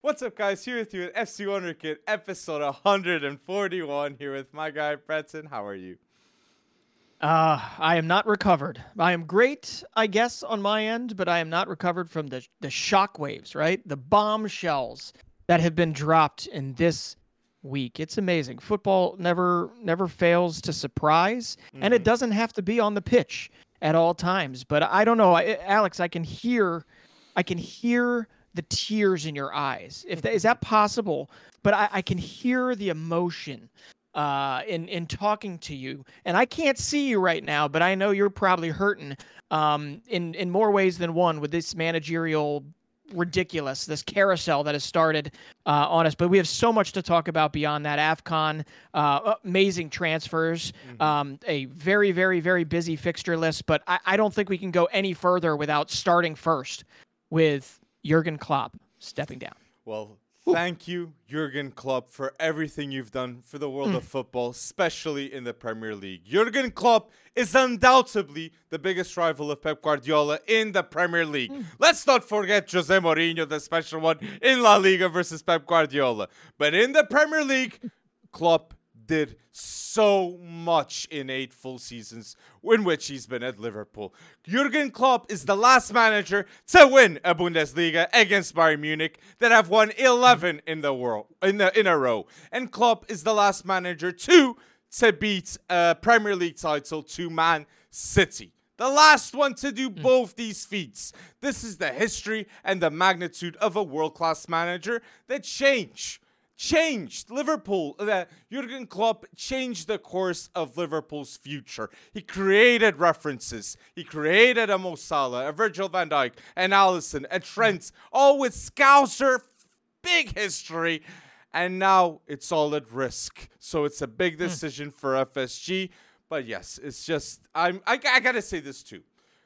What's up, guys? Here with you at FC Wonderkid, episode 141. Here with my guy Breton. How are you? Uh, I am not recovered. I am great, I guess, on my end, but I am not recovered from the the shock waves, right? The bombshells that have been dropped in this week. It's amazing. Football never never fails to surprise, mm-hmm. and it mm-hmm. doesn't have to be on the pitch at all times. But I don't know, I, Alex. I can hear, I can hear the tears in your eyes. If that is that possible, but I, I can hear the emotion uh, in in talking to you, and I can't see you right now, but I know you're probably hurting um, in in more ways than one with this managerial ridiculous this carousel that has started uh, on us but we have so much to talk about beyond that afcon uh, amazing transfers mm-hmm. um, a very very very busy fixture list but I, I don't think we can go any further without starting first with Jurgen Klopp stepping down. Well, thank you, Jurgen Klopp, for everything you've done for the world mm. of football, especially in the Premier League. Jurgen Klopp is undoubtedly the biggest rival of Pep Guardiola in the Premier League. Mm. Let's not forget Jose Mourinho, the special one in La Liga versus Pep Guardiola. But in the Premier League, Klopp did so much in eight full seasons in which he's been at Liverpool. Jurgen Klopp is the last manager to win a Bundesliga against Bayern Munich that have won 11 in the world in the in a row. And Klopp is the last manager to to beat a Premier League title to Man City. The last one to do hmm. both these feats. This is the history and the magnitude of a world class manager that change changed Liverpool. That Jurgen Klopp changed the course of Liverpool's future. He created references. He created a Mo Salah, a Virgil van Dijk, an Alisson, a Trent, all with Scouser big history. And now it's all at risk. So it's a big hmm. decision for FSG. But yes, it's just I'm I, I gotta say this too.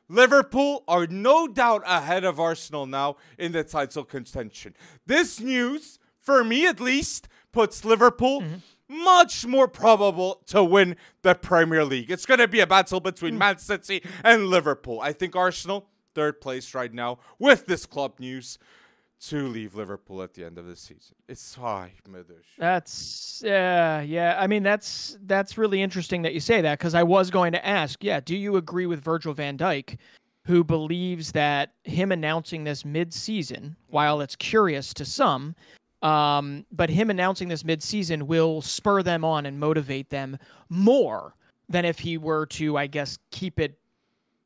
Liverpool are no doubt ahead of Arsenal now in the title contention. This news for me at least, puts Liverpool mm-hmm. much more probable to win the Premier League. It's going to be a battle between mm. Man City and Liverpool. I think Arsenal, third place right now, with this club news to leave Liverpool at the end of the season. It's high, That's yeah, yeah. I mean, that's that's really interesting that you say that because I was going to ask. Yeah, do you agree with Virgil Van Dijk, who believes that him announcing this mid-season, while it's curious to some, um, but him announcing this midseason will spur them on and motivate them more than if he were to, I guess, keep it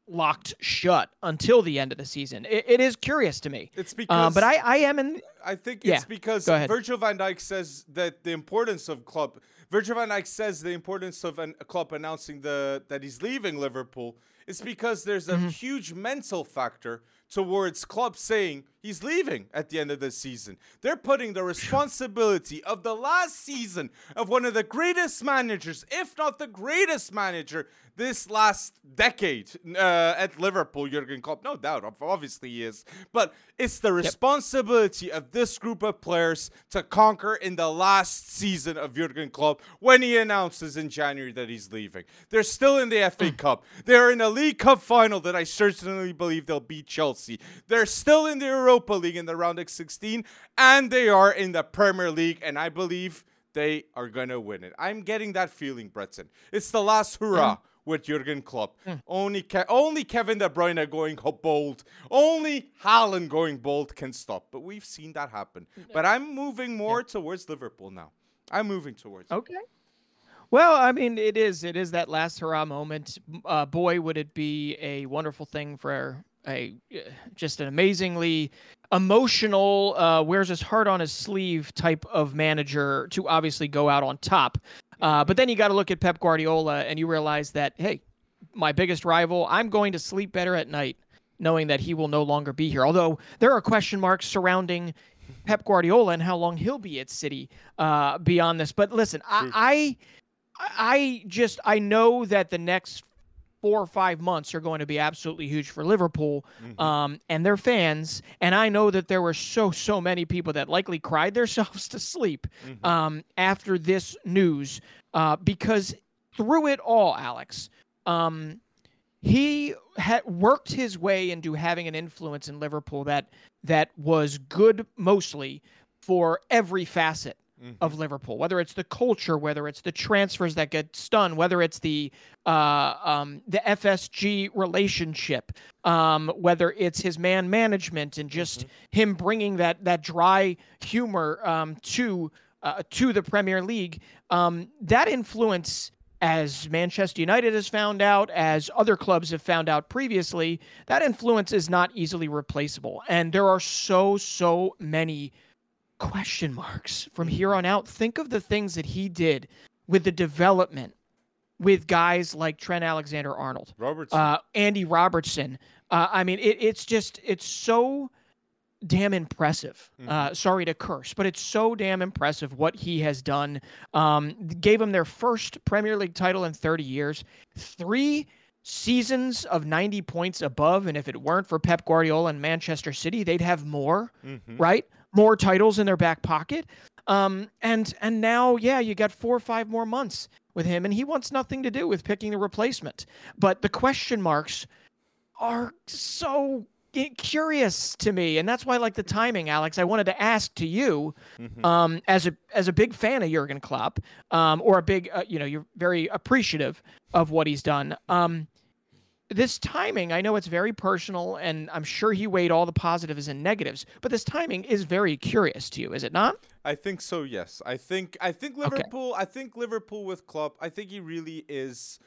locked shut until the end of the season. it, it is curious to me. It's because, uh, but I, I am in. I think it's yeah, because Virgil van Dijk says that the importance of club. Virgil van Dijk says the importance of an, a club announcing the that he's leaving Liverpool is because there's a mm-hmm. huge mental factor towards club saying he's leaving at the end of the season. They're putting the responsibility of the last season of one of the greatest managers, if not the greatest manager this last decade uh, at Liverpool, Jurgen Klopp. No doubt, obviously he is. But it's the responsibility yep. of this group of players to conquer in the last season of Jurgen Klopp when he announces in January that he's leaving. They're still in the FA. Cup. They're in a League Cup final that I certainly believe they'll beat Chelsea. They're still in the Europa League in the round of 16, and they are in the Premier League, and I believe they are going to win it. I'm getting that feeling, Breton. It's the last hurrah. Mm with Jurgen Klopp. Mm. Only Ke- only Kevin De Bruyne going bold, only Haaland going bold can stop. But we've seen that happen. But I'm moving more yeah. towards Liverpool now. I'm moving towards. Okay. Well, I mean, it is. It is that last hurrah moment. Uh, boy, would it be a wonderful thing for a just an amazingly emotional, uh, wears his heart on his sleeve type of manager to obviously go out on top. Uh, but then you got to look at Pep Guardiola and you realize that, hey, my biggest rival, I'm going to sleep better at night knowing that he will no longer be here. Although there are question marks surrounding Pep Guardiola and how long he'll be at City uh, beyond this. But listen, I, I, I just I know that the next four or five months are going to be absolutely huge for Liverpool mm-hmm. um, and their fans. And I know that there were so, so many people that likely cried themselves to sleep mm-hmm. um, after this news uh, because through it all, Alex, um, he had worked his way into having an influence in Liverpool that that was good mostly for every facet mm-hmm. of Liverpool, whether it's the culture, whether it's the transfers that get done, whether it's the uh, um, the FSG relationship, um, whether it's his man management and just mm-hmm. him bringing that that dry humor um, to uh, to the Premier League. Um, that influence as Manchester United has found out, as other clubs have found out previously, that influence is not easily replaceable. And there are so, so many question marks from here on out. Think of the things that he did with the development with guys like Trent Alexander Arnold, Robertson, uh, Andy Robertson. Uh, I mean, it, it's just, it's so damn impressive. Mm-hmm. Uh, sorry to curse, but it's so damn impressive what he has done. Um, gave them their first Premier League title in 30 years, three seasons of 90 points above. And if it weren't for Pep Guardiola and Manchester City, they'd have more, mm-hmm. right? More titles in their back pocket. Um, and and now, yeah, you got four or five more months with him, and he wants nothing to do with picking the replacement. But the question marks are so curious to me, and that's why, I like the timing, Alex, I wanted to ask to you, mm-hmm. um, as a as a big fan of Jurgen Klopp, um, or a big, uh, you know, you're very appreciative of what he's done. Um, this timing, I know it's very personal, and I'm sure he weighed all the positives and negatives, but this timing is very curious to you, is it not? I think so. Yes, I think I think Liverpool. Okay. I think Liverpool with Klopp. I think he really is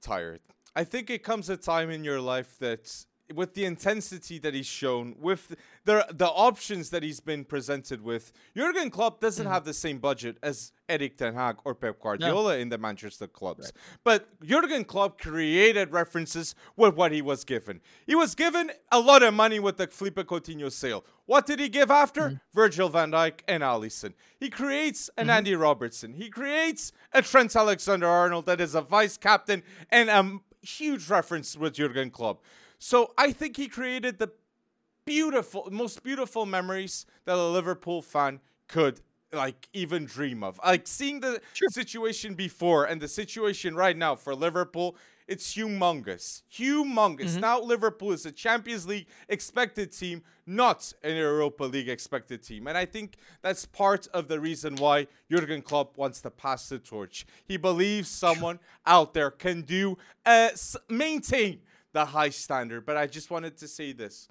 tired. I think it comes a time in your life that with the intensity that he's shown, with the the options that he's been presented with, Jurgen Klopp doesn't mm-hmm. have the same budget as Erik Ten Hag or Pep Guardiola no. in the Manchester clubs. Right. But Jurgen Klopp created references with what he was given. He was given a lot of money with the Philippe Coutinho sale. What did he give after? Mm-hmm. Virgil van Dijk and Alisson. He creates an mm-hmm. Andy Robertson. He creates a Trent Alexander-Arnold that is a vice captain and a huge reference with Jurgen Klopp. So I think he created the beautiful, most beautiful memories that a Liverpool fan could like even dream of. Like seeing the sure. situation before and the situation right now for Liverpool, it's humongous. Humongous. Mm-hmm. Now Liverpool is a Champions League expected team, not an Europa League expected team. And I think that's part of the reason why Jurgen Klopp wants to pass the torch. He believes someone out there can do uh, maintain the high standard. But I just wanted to say this.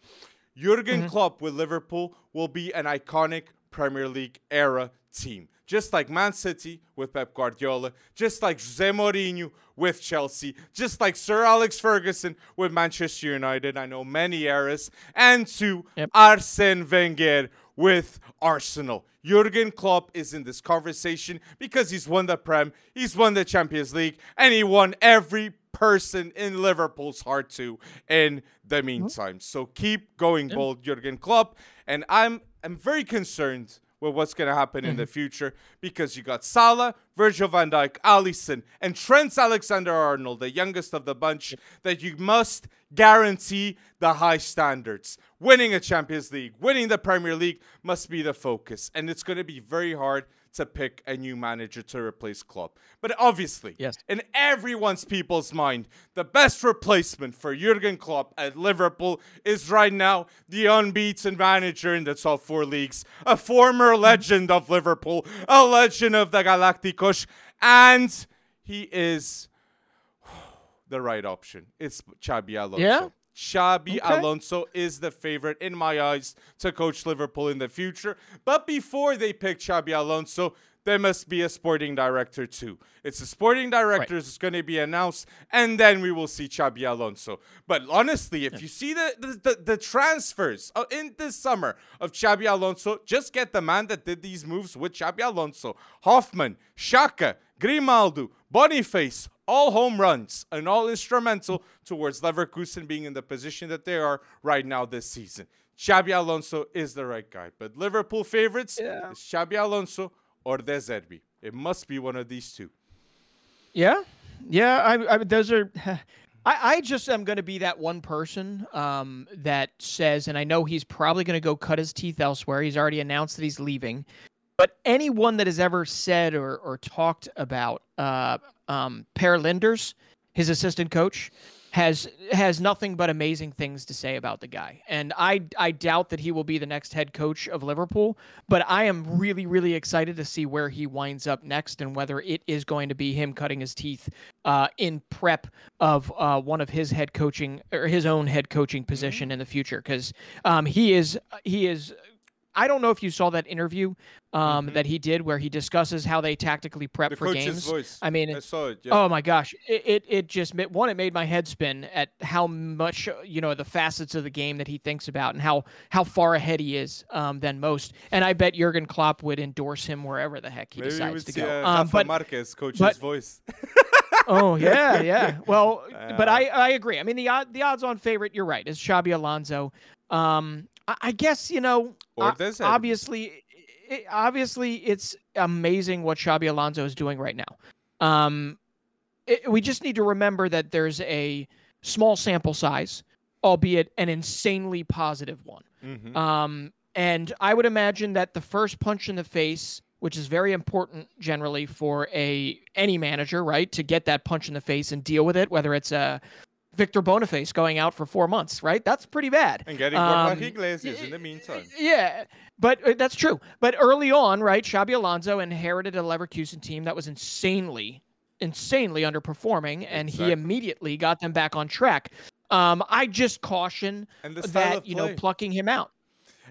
Jurgen mm-hmm. Klopp with Liverpool will be an iconic Premier League era team. Just like Man City with Pep Guardiola, just like Jose Mourinho with Chelsea, just like Sir Alex Ferguson with Manchester United. I know many eras. And to yep. Arsene Wenger with Arsenal. Jurgen Klopp is in this conversation because he's won the Prem, he's won the Champions League, and he won every person in Liverpool's heart too in the meantime. So keep going bold, Jurgen Klopp. And I'm I'm very concerned with what's going to happen in the mm-hmm. future because you got Salah, Virgil van Dijk, Alisson, and Trent Alexander-Arnold, the youngest of the bunch, that you must guarantee the high standards. Winning a Champions League, winning the Premier League must be the focus, and it's going to be very hard to pick a new manager to replace Klopp. But obviously, yes. in everyone's people's mind, the best replacement for Jurgen Klopp at Liverpool is right now the unbeaten manager in the top four leagues, a former legend of Liverpool, a legend of the Galacticos, and he is the right option. It's Xabi Alonso. Yeah. Xabi okay. Alonso is the favorite in my eyes to coach Liverpool in the future. But before they pick Xabi Alonso, there must be a sporting director too. It's the sporting director right. is going to be announced, and then we will see Xabi Alonso. But honestly, if yeah. you see the, the, the transfers uh, in this summer of Xabi Alonso, just get the man that did these moves with Xabi Alonso. Hofmann, Xhaka, Grimaldo, Boniface, all home runs and all instrumental towards Leverkusen being in the position that they are right now this season. Xabi Alonso is the right guy, but Liverpool favorites yeah. is Xabi Alonso or De Zerbi. It must be one of these two. Yeah, yeah. I, I those are. I, I just am going to be that one person um, that says, and I know he's probably going to go cut his teeth elsewhere. He's already announced that he's leaving. But anyone that has ever said or, or talked about uh, um, Pep Lijnders, his assistant coach, has has nothing but amazing things to say about the guy. And I I doubt that he will be the next head coach of Liverpool, but I am really really excited to see where he winds up next and whether it is going to be him cutting his teeth uh, in prep of uh, one of his head coaching or his own head coaching position mm-hmm. in the future because um, he is he is I don't know if you saw that interview um, mm-hmm. that he did where he discusses how they tactically prep the for games. Voice. I mean, I saw it. Yeah. Oh my gosh, it, it it just one it made my head spin at how much you know the facets of the game that he thinks about and how how far ahead he is um, than most. And I bet Jurgen Klopp would endorse him wherever the heck he Maybe decides to go. Uh, um, but Marquez coach's but, voice. oh yeah, yeah. Well, uh, but I I agree. I mean the the odds on favorite. You're right. Is Xabi Alonso. Um, I guess you know. Obviously, it, obviously, it's amazing what Xabi Alonso is doing right now. Um, it, we just need to remember that there's a small sample size, albeit an insanely positive one. Mm-hmm. Um, and I would imagine that the first punch in the face, which is very important generally for a any manager, right, to get that punch in the face and deal with it, whether it's a Victor Boniface going out for four months, right? That's pretty bad. And getting um, Iglesias in the meantime. Yeah, but uh, that's true. But early on, right, Xabi Alonso inherited a Leverkusen team that was insanely, insanely underperforming, and exactly. he immediately got them back on track. Um, I just caution that you know plucking him out.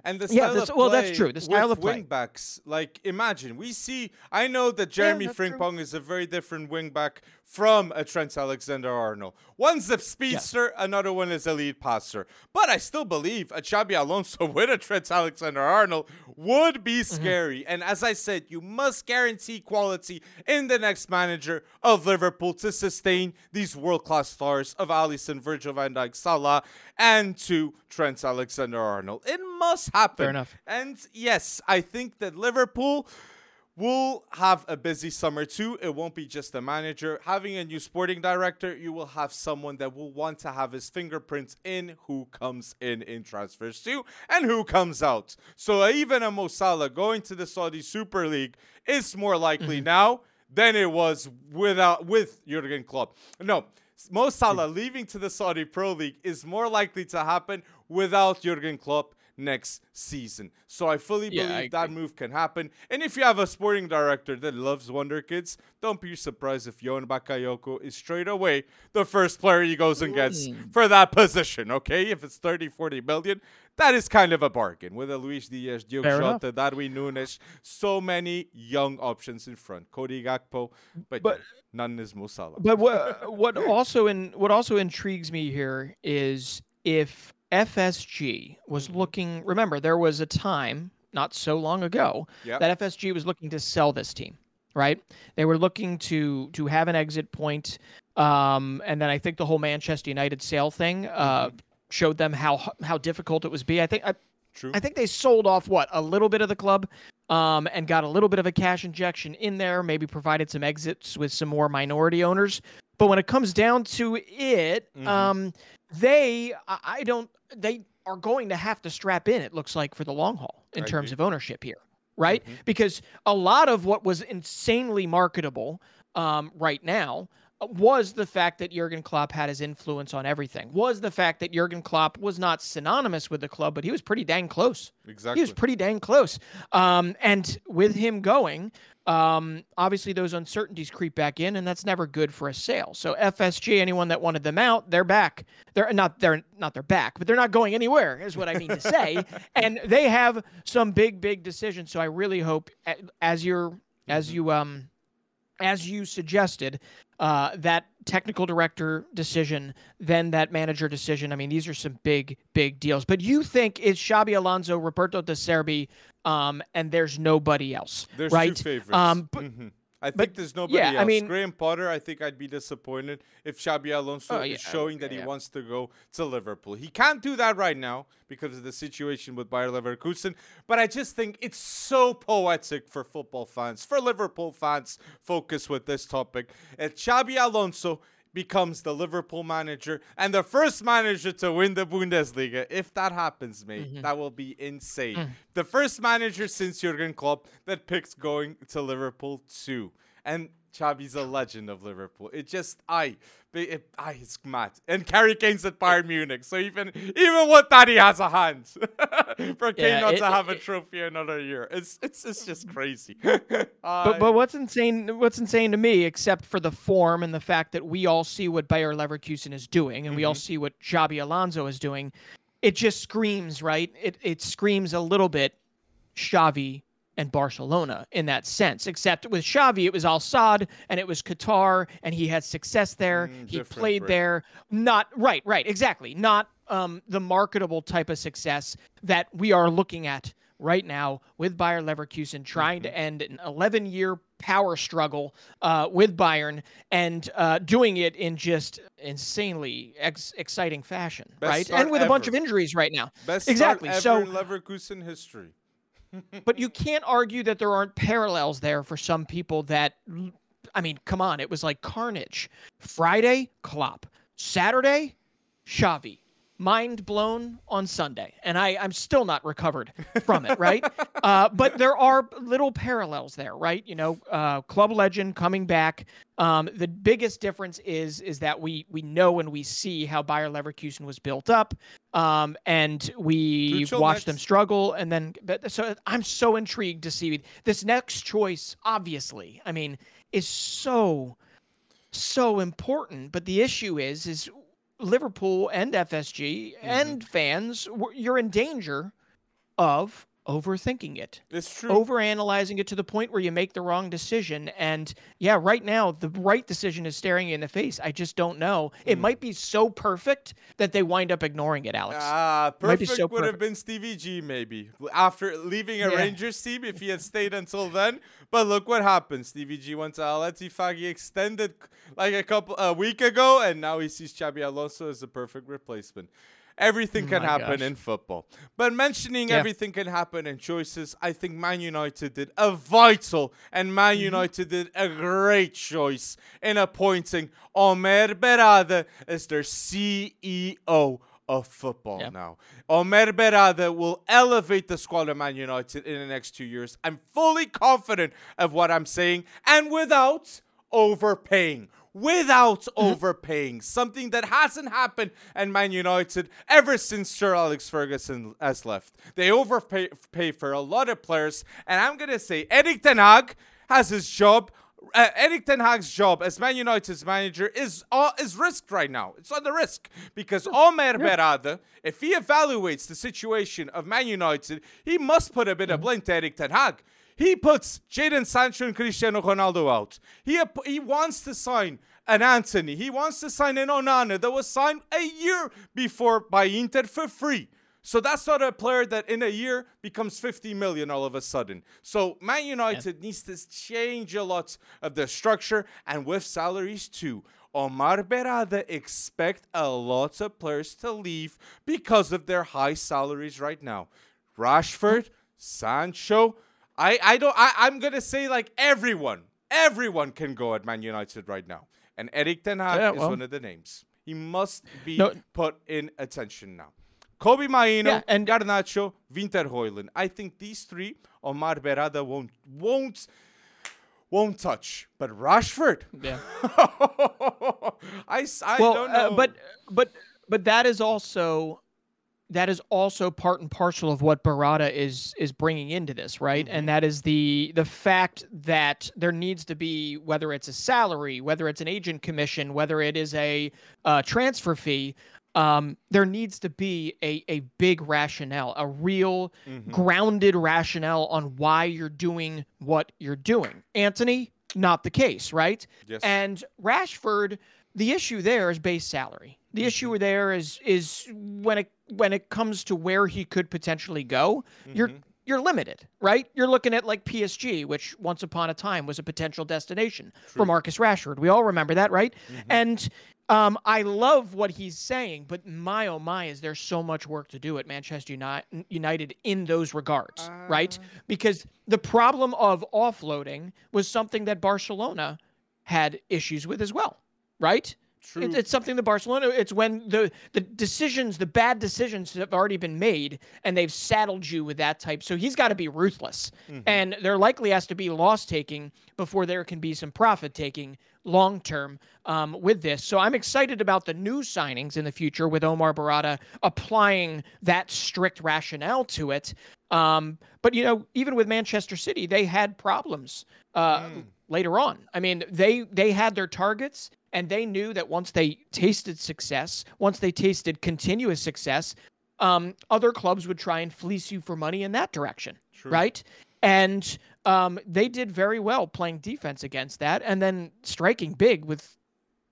And the style yeah, of well, that's true. The style of play. wingbacks, like imagine we see. I know that Jeremy yeah, Frimpong is a very different wingback from a Trent Alexander-Arnold. One's a speedster, yes. another one is a lead passer. But I still believe a Xabi Alonso with a Trent Alexander-Arnold would be mm-hmm. scary. Mm-hmm. And as I said, you must guarantee quality in the next manager of Liverpool to sustain these world-class stars of Alisson, Virgil van Dijk, Salah, and to Trent Alexander-Arnold. It must happen. Fair enough. And yes, I think that Liverpool will have a busy summer too. It won't be just a manager. Having a new sporting director, you will have someone that will want to have his fingerprints in who comes in in transfers too and who comes out. So even a Mo Salah going to the Saudi Super League is more likely mm-hmm. now than it was without with Jurgen Klopp. No, Mo Salah leaving to the Saudi Pro League is more likely to happen without Jurgen Klopp next season. So I fully yeah, believe I that move can happen. And if you have a sporting director that loves Wonder Kids, don't be surprised if Johan Bakayoko is straight away the first player he goes and gets mm. for that position, okay? If it's 30, 40 million, that is kind of a bargain. With a Luis Diaz, Diogo Jota, Darwin Nunez, so many young options in front. Cody Gakpo, but, but none is Mo Salah. But what what also in what also intrigues me here is if FSG was mm-hmm. looking. Remember, there was a time not so long ago yep. that FSG was looking to sell this team. Right? They were looking to to have an exit point, um, and then I think the whole Manchester United sale thing uh, mm-hmm. showed them how how difficult it was. Be I think I, True. I think they sold off what a little bit of the club, um, and got a little bit of a cash injection in there. Maybe provided some exits with some more minority owners. But when it comes down to it, mm-hmm. um, they I don't they are going to have to strap in. It looks like for the long haul in I terms agree. of ownership here, right? Mm-hmm. Because a lot of what was insanely marketable um, right now was the fact that Jurgen Klopp had his influence on everything. Was the fact that Jurgen Klopp was not synonymous with the club, but he was pretty dang close. Exactly. He was pretty dang close. Um, and with him going, um, obviously those uncertainties creep back in, and that's never good for a sale. So FSG, anyone that wanted them out, they're back. They're not they're not they're back, but they're not going anywhere, is what I mean to say. and they have some big, big decisions. So I really hope, as you're as mm-hmm. you um as you suggested, uh, that technical director decision, then that manager decision. I mean, these are some big, big deals. But you think it's Xabi Alonso, Roberto De Zerbi, um, and there's nobody else. There's right? two favorites. Um, but, mm-hmm. I think there's nobody yeah, else. I mean, Graham Potter, I think I'd be disappointed if Xabi Alonso oh, yeah, is showing that he yeah. wants to go to Liverpool. He can't do that right now because of the situation with Bayer Leverkusen, but I just think it's so poetic for football fans, for Liverpool fans, focus with this topic. If Xabi Alonso becomes the Liverpool manager and the first manager to win the Bundesliga. If that happens, mate, mm-hmm. that will be insane. Mm. The first manager since Jurgen Klopp that picks going to Liverpool too. And Xabi's a legend of Liverpool. It just I, it, I it's mad. And Harry Kane's at Bayern Munich, so even even with that he has a hand for Kane yeah, not it, to have it, a trophy another year. It's it's it's just crazy. but but what's insane? What's insane to me, except for the form and the fact that we all see what Bayer Leverkusen is doing, and mm-hmm. we all mm-hmm. see what Xabi Alonso is doing. It just screams right. It it screams a little bit. Xavi and Barcelona in that sense. Except with Xavi, it was Al Sadd and it was Qatar, and he had success there. Mm, he played break. there. Not right, right, exactly. Not um, the marketable type of success that we are looking at right now with Bayer Leverkusen, trying mm-hmm. to end an 11 year power struggle uh, with Bayern and uh, doing it in just insanely ex- exciting fashion, Best right? And with ever. a bunch of injuries right now. Best exactly. so Leverkusen history but you can't argue that there aren't parallels there for some people that I mean, come on, it was like carnage. Friday, Klopp. Saturday, Xavi mind blown on Sunday, and I I'm still not recovered from it, right? uh, but there are little parallels there, right? You know, uh, club legend coming back. Um, the biggest difference is is that we we know and we see how Bayer Leverkusen was built up, um, and we watch them struggle, and then but so I'm so intrigued to see this next choice. Obviously, I mean, is so so important. But the issue is is Liverpool and FSG mm-hmm. and fans, you're in danger of overthinking it. It's true. Overanalyzing it to the point where you make the wrong decision. And yeah, right now, the right decision is staring you in the face. I just don't know. Mm. It might be so perfect that they wind up ignoring it, Alex. Ah, perfect so would perfect. have been Stevie G, maybe. After leaving a yeah. Rangers team, if he had stayed until then. But look what happened. Stevie G went to Al Ettifaq. extended like a couple a week ago, and now he sees Xabi Alonso as the perfect replacement. Everything can happen gosh. in football. But mentioning yeah. everything can happen in choices, I think Man United did a vital and Man mm-hmm. United did a great choice in appointing Omar Berrada as their CEO of football yeah. now. Omar Berrada will elevate the squad of Man United in the next two years. I'm fully confident of what I'm saying and without overpaying without mm-hmm. overpaying, something that hasn't happened at Man United ever since Sir Alex Ferguson has left. They overpay pay for a lot of players, and I'm gonna say Erik Ten Hag has his job. Uh, Erik Ten Hag's job as Man United's manager is uh, is risked right now. It's under risk because Omar Berrada, if he evaluates the situation of Man United, he must put a bit of mm-hmm. blame to Erik Ten Hag. He puts Jadon Sancho and Cristiano Ronaldo out. He he wants to sign an Antony. He wants to sign an Onana that was signed a year before by Inter for free. So that's not a player that in a year becomes 50 million all of a sudden. So Man United yeah. needs to change a lot of the structure and with salaries too. Omar Berrada expect a lot of players to leave because of their high salaries right now. Rashford, Sancho, I, I don't I, I'm gonna say like everyone, everyone can go at Man United right now. And Erik Ten Hag yeah, well. is one of the names. He must be no. put in attention now. Kobbie Mainoo yeah, and Garnacho, Winter I think these three, Omar Berrada won't won't won't touch. But Rashford, yeah, I, I well, don't uh, know. Uh, but but but that is also that is also part and parcel of what Berrada is is bringing into this, right? Mm-hmm. And that is the the fact that there needs to be whether it's a salary, whether it's an agent commission, whether it is a uh, transfer fee. Um, there needs to be a, a big rationale, a real mm-hmm. grounded rationale on why you're doing what you're doing. Antony, not the case, right? Yes. And Rashford, the issue there is base salary. The mm-hmm. issue there is is when it when it comes to where he could potentially go, mm-hmm. you're you're limited, right? You're looking at like PSG, which once upon a time was a potential destination True. for Marcus Rashford. We all remember that, right? Mm-hmm. And um, I love what he's saying, but my oh my, is there so much work to do at Manchester United in those regards, uh... right? Because the problem of offloading was something that Barcelona had issues with as well, right? True. It, it's something that Barcelona. It's when the the decisions, the bad decisions, have already been made, and they've saddled you with that type. So he's got to be ruthless, Mm-hmm. and there likely has to be loss taking before there can be some profit taking long term um, with this. So I'm excited about the new signings in the future with Omar Berrada applying that strict rationale to it. Um, but you know, even with Manchester City, they had problems uh, Mm. later on. I mean, they they had their targets, and they knew that once they tasted success, once they tasted continuous success, um, other clubs would try and fleece you for money in that direction, True. right? And um, they did very well playing defense against that, and then striking big with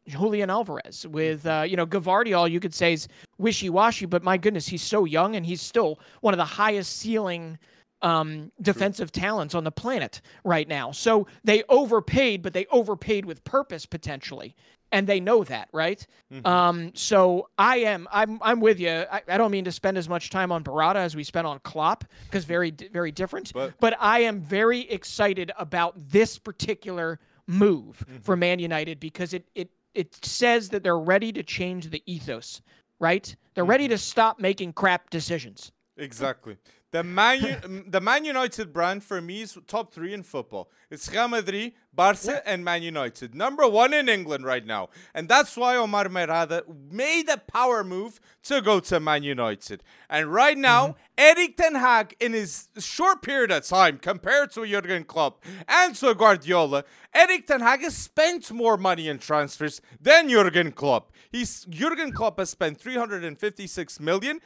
Julian Alvarez. With uh, you know Gvardiol, you could say is wishy-washy, but my goodness, he's so young and he's still one of the highest ceiling um, defensive talents on the planet right now. So they overpaid, but they overpaid with purpose potentially, and they know that, right? Mhm. Um, so I am, I'm, I'm with you. I, I don't mean to spend as much time on Berrada as we spent on Klopp because very, very different. But- but I am very excited about this particular move for Man United because it, it, it says that they're ready to change the ethos, right? They're ready to stop making crap decisions. Exactly. The Man, the Man United brand for me is top three in football. It's Real Madrid, Barca, and Man United. Number one in England right now. And that's why Omar Berrada made a power move to go to Man United. And right now, mm-hmm. Erik Ten Hag, in his short period of time, compared to Jurgen Klopp and to Guardiola, Erik Ten Hag has spent more money in transfers than Jurgen Klopp. He's Jurgen Klopp has spent 356 million.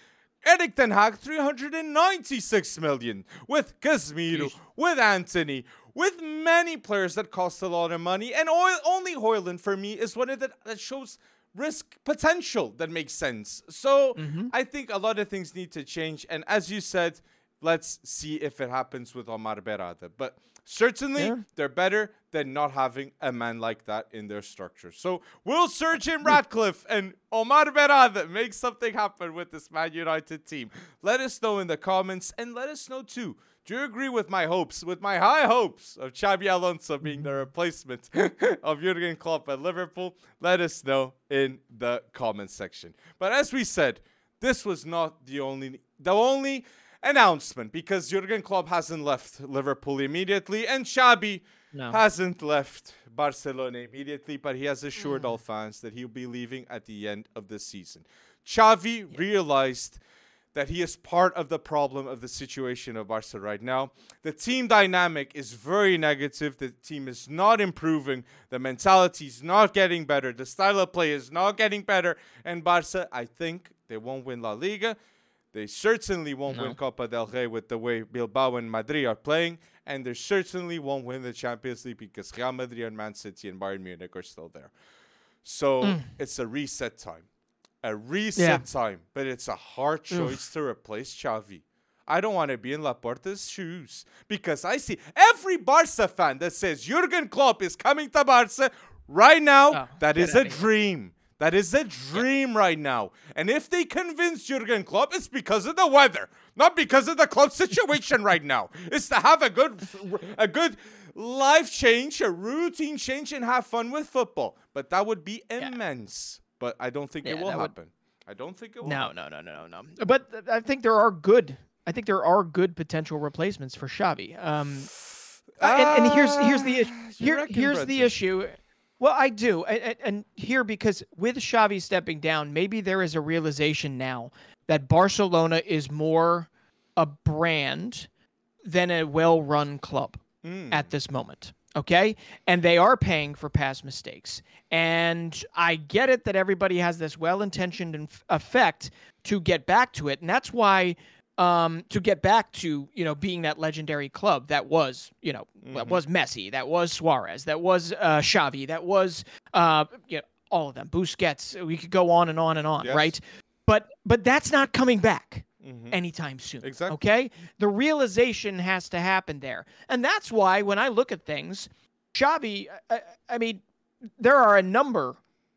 Erik Ten Hag 396 million with Casemiro, with Antony, with many players that cost a lot of money, and oil, only Højlund for me is one of the that shows risk potential that makes sense. So mm-hmm. I think a lot of things need to change, and as you said, let's see if it happens with Omar Berrada. But certainly Yeah. they're better than not having a man like that in their structure. So will Sir Jim Ratcliffe and Omar Berrada make something happen with this Man United team? Let us know in the comments and let us know too. Do you agree with my hopes, with my high hopes of Xabi Alonso being mm-hmm. the replacement of Jurgen Klopp at Liverpool? Let us know in the comments section. But as we said, this was not the only the only announcement because Jurgen Klopp hasn't left Liverpool immediately and Xavi No. hasn't left Barcelona immediately, but he has assured mm. all fans that he'll be leaving at the end of the season. Xavi realized that he is part of the problem of the situation of Barca right now. The team dynamic is very negative. The team is not improving. The mentality is not getting better. The style of play is not getting better. And Barca, I think they won't win La Liga. They certainly won't win Copa del Rey with the way Bilbao and Madrid are playing, and they certainly won't win the Champions League because Real Madrid and Man City and Bayern Munich are still there. So it's a reset time. A reset Yeah. time, but it's a hard choice to replace Xavi. I don't want to be in Laporta's shoes because I see every Barca fan that says Jurgen Klopp is coming to Barca right now. Oh, that is a dream. That is a dream right now. And if they convince Jurgen Klopp, it's because of the weather, not because of the club situation right now. It's to have a good, a good life change, a routine change, and have fun with football. But that would be immense. But I don't think it will that would- happen. I don't think it will. No, happen. no, no, no, no, no. But th- I think there are good. I think there are good potential replacements for Xavi. Um, uh, and, and here's here's the issue. Ah, Here, reckon, here's the issue. Well, I do, and, and- and here because with Xavi stepping down, maybe there is a realization now that Barcelona is more a brand than a well-run club Mm. at this moment. Okay. And they are paying for past mistakes. And I get it that everybody has this well intentioned effect to get back to it. And that's why. Um, to get back to you know being that legendary club that was you know that was Messi, that was Suarez, that was uh, Xavi, that was uh, you know, all of them, Busquets. We could go on and on and on, Yes. right? But but that's not coming back Mhm. anytime soon. Exactly. Okay? The realization has to happen there. And that's why when I look at things, Xavi, I, I mean, there are a number,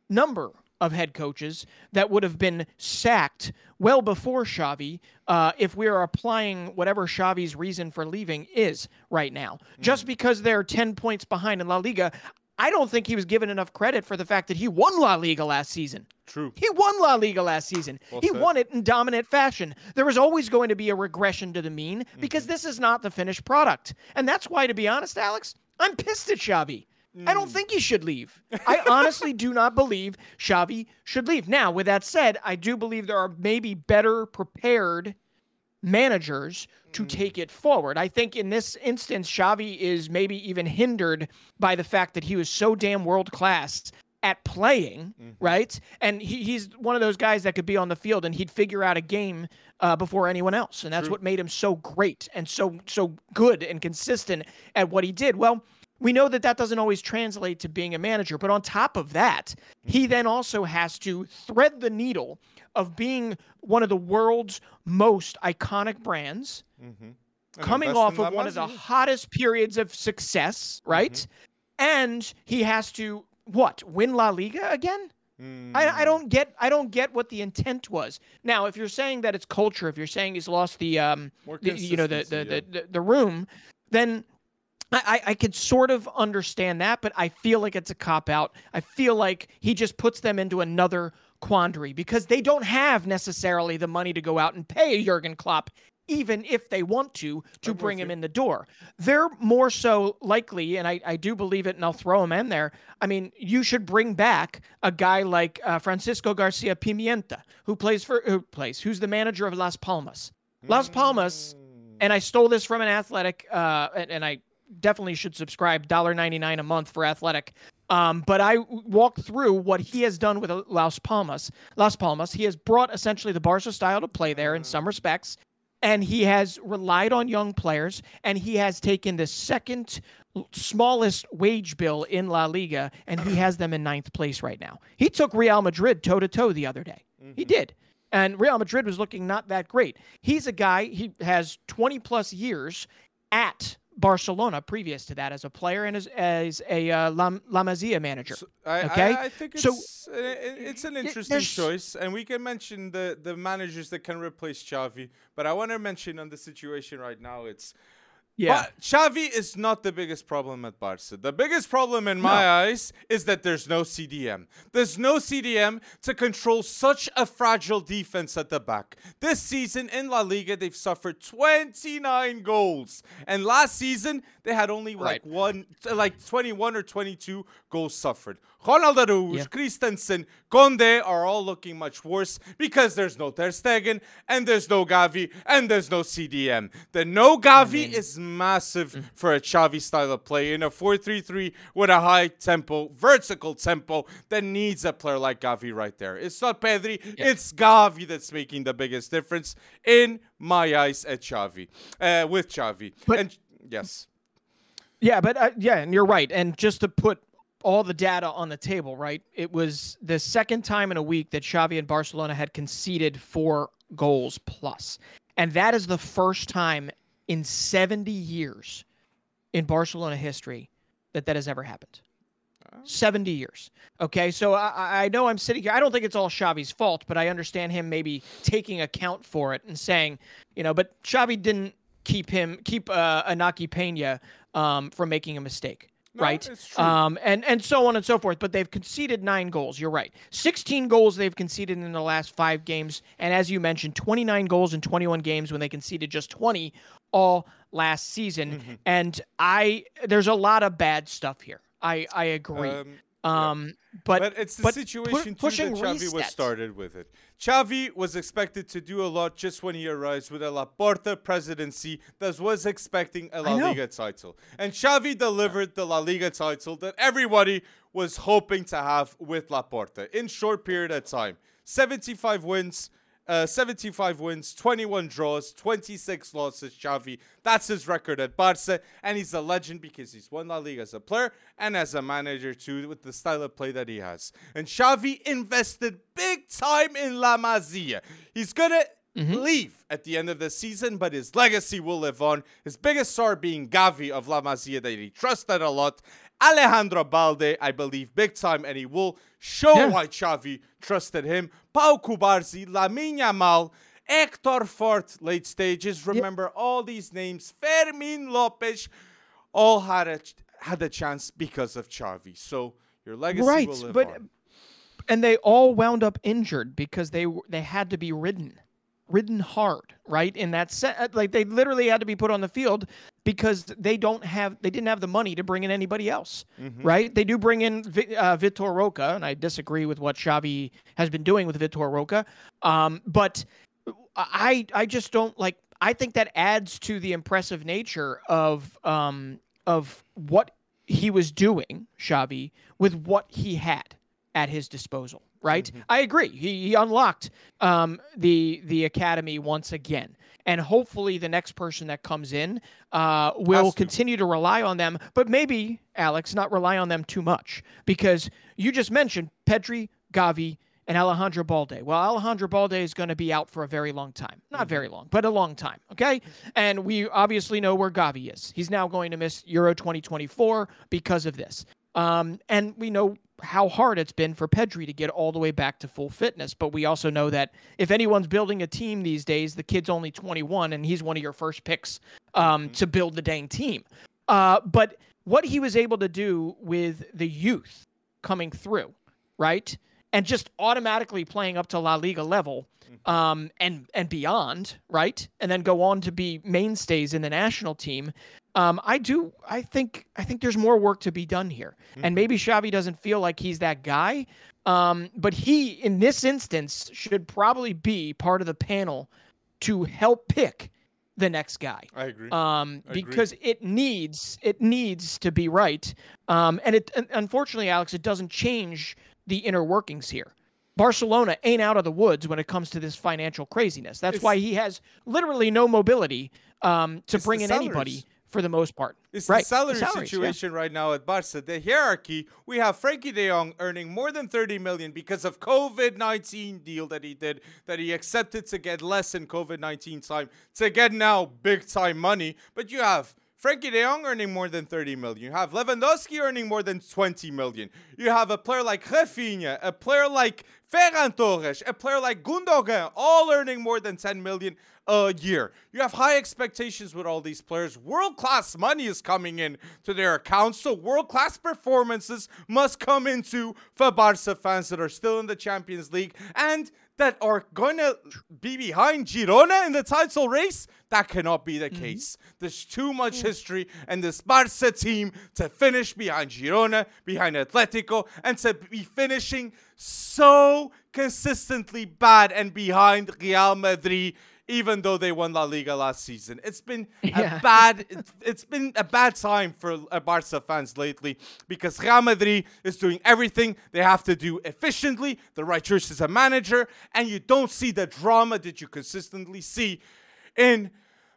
number of head coaches that would have been sacked well before Xavi uh, if we are applying whatever Xavi's reason for leaving is right now. Just because they're 10 points behind in La Liga, I don't think he was given enough credit for the fact that he won La Liga last season. True. He won La Liga last season. Well he said. won it in dominant fashion. There was always going to be a regression to the mean Mm-hmm. because this is not the finished product. And that's why, to be honest, Alex, I'm pissed at Xavi. I don't Mm. think he should leave. I honestly do not believe Xavi should leave. Now, with that said, I do believe there are maybe better prepared managers to take it forward. I think in this instance, Xavi is maybe even hindered by the fact that he was so damn world class at playing, right? And he, he's one of those guys that could be on the field and he'd figure out a game uh, before anyone else, and that's what made him so great and so so good and consistent at what he did. Well, we know that that doesn't always translate to being a manager, but on top of that, he then also has to thread the needle of being one of the world's most iconic brands And coming off of one of the hottest periods of success, right? Mm-hmm. And he has to what win La Liga again? Mm. I, I don't get I don't get what the intent was. Now, if you're saying that it's culture, if you're saying he's lost the um the, you know the the, consistency, the the the room, then I, I could sort of understand that, but I feel like it's a cop out. I feel like he just puts them into another quandary because they don't have necessarily the money to go out and pay a Jurgen Klopp, even if they want to, to I'm bring him in the door. They're more so likely, and I, I do believe it, and I'll throw him in there. I mean, you should bring back a guy like uh, Francisco Garcia Pimienta, who plays for who plays, who's the manager of Las Palmas. Las Palmas, and I stole this from an athletic, uh, and, and I definitely should subscribe $1.99 a month for athletic. Um, but I walked through what he has done with Las Palmas. Las Palmas, he has brought essentially the Barca style to play there in some respects, and he has relied on young players, and he has taken the second smallest wage bill in La Liga, and he has them in ninth place right now. He took Real Madrid toe to toe the other day. He did. And Real Madrid was looking not that great. He's a guy, he has 20 plus years at Barcelona previous to that as a player and as, as a uh, La, La Masia manager. So I, Okay? I, I think it's So- uh, it's an interesting choice, and we can mention the the managers that can replace Xavi. But I want to mention on the situation right now, it's yeah. But Xavi is not the biggest problem at Barca. The biggest problem in my eyes is that there's no CDM. There's no CDM to control such a fragile defense at the back. This season in La Liga, they've suffered 29 goals, and last season they had only like Right. one, like 21 or 22 goals suffered. Ronald Araújo, Yeah. Christensen, Koundé are all looking much worse because there's no Ter Stegen and there's no Gavi and there's no CDM. The no Gavi is massive Mm. for a Xavi style of play in a 4-3-3 with a high tempo, vertical tempo that needs a player like Gavi right there. It's not Pedri, it's Gavi that's making the biggest difference in my eyes at Xavi, uh, with Xavi. But- and yes. Yeah, but uh, yeah, and you're right. And just to put all the data on the table, right? It was the second time in a week that Xavi and Barcelona had conceded four goals plus. And that is the first time in 70 years in Barcelona history that that has ever happened. 70 years. Okay, so I, I- know I'm sitting here. I don't think it's all Xavi's fault, but I understand him maybe taking account for it and saying, you know, but Xavi didn't keep him keep uh, Iñaki Pena um, from making a mistake. No, right, um, and and so on and so forth. But they've conceded nine goals. You're right, 16 goals they've conceded in the last five games, and as you mentioned, 29 goals in 21 games when they conceded just 20 all last season. Mm-hmm. And I, there's a lot of bad stuff here. I I agree. Um, Um, but But it's the but pu- situation too pushing that Xavi was started with it. Xavi was expected to do a lot just when he arrives with a Laporta presidency that was expecting a La. Liga title. And Xavi delivered the La Liga title that everybody was hoping to have with Laporta in short period of time. 75 wins, uh, 75 wins, 21 draws, 26 losses. Xavi, that's his record at Barca, and he's a legend because he's won La Liga as a player and as a manager too, with the style of play that he has. And Xavi invested big time in La Masia. He's gonna leave at the end of the season, but his legacy will live on. His biggest star being Gavi of La Masia that he trusted a lot. Alejandro Balde, I believe, big time, and he will show Yeah. why Xavi trusted him. Pau Cubarsí, Lamine Yamal, Hector Fort, late stages. Remember all these names. Fermin Lopez all had a had the chance because of Xavi. So your legacy right, will live but on. and they all wound up injured because they they had to be ridden, ridden hard, right? In that set, like they literally had to be put on the field because they don't have they didn't have the money to bring in anybody else, Mhm. right? They do bring in uh, Vitor Roque, and I disagree with what Xavi has been doing with Vitor Roque, um, but I I just don't like. I think that adds to the impressive nature of um of what he was doing, Xavi, with what he had at his disposal. Right? I agree. He, he unlocked um, the the academy once again, and hopefully the next person that comes in uh, will Has to. continue to rely on them. But maybe Alex, not rely on them too much, because you just mentioned Pedri, Gavi, and Alejandro Balde. Well, Alejandro Balde is going to be out for a very long time. Not very long, but a long time. Okay. And we obviously know where Gavi is. He's now going to miss Euro 2024 because of this. Um, and we know how hard it's been for Pedri to get all the way back to full fitness. But we also know that if anyone's building a team these days, the kid's only 21 and he's one of your first picks um, to build the dang team. Uh, but what he was able to do with the youth coming through, right? And just automatically playing up to La Liga level um, and and beyond, right? And then go on to be mainstays in the national team. Um, I do. I think. I think there's more work to be done here, and maybe Xavi doesn't feel like he's that guy. Um, but he, in this instance, should probably be part of the panel to help pick the next guy I agree. um, I agree. because it needs it needs to be right. Um, and it unfortunately, Alex, it doesn't change the inner workings here. Barcelona ain't out of the woods when it comes to this financial craziness. That's It's- why he has literally no mobility um, to bring in anybody salaries. For the most part. It's right. the salary salaries, yeah. situation right now at Barca. The hierarchy. We have Frenkie De Jong earning more than 30 million because of COVID-19 deal that he did, that he accepted to get less in COVID-19 time to get now big time money. But you have Frenkie De Jong earning more than 30 million. You have Lewandowski earning more than 20 million. You have a player like Raphinha, a player like Ferran Torres, a player like Gundogan, all earning more than 10 million a year. You have high expectations with all these players. World class money is coming in to their accounts, so world class performances must come into for Barca fans that are still in the Champions League and that are going to be behind Girona in the title race. That cannot be the mm-hmm. case. There's too much history and this Barca team to finish behind Girona, behind Atletico, and to be finishing so consistently bad and behind Real Madrid even though they won La Liga last season. It's been Yeah. a bad it's, it's been a bad time for uh, Barca fans lately because Real Madrid is doing everything they have to do efficiently, the right choice as a manager, and you don't see the drama that you consistently see in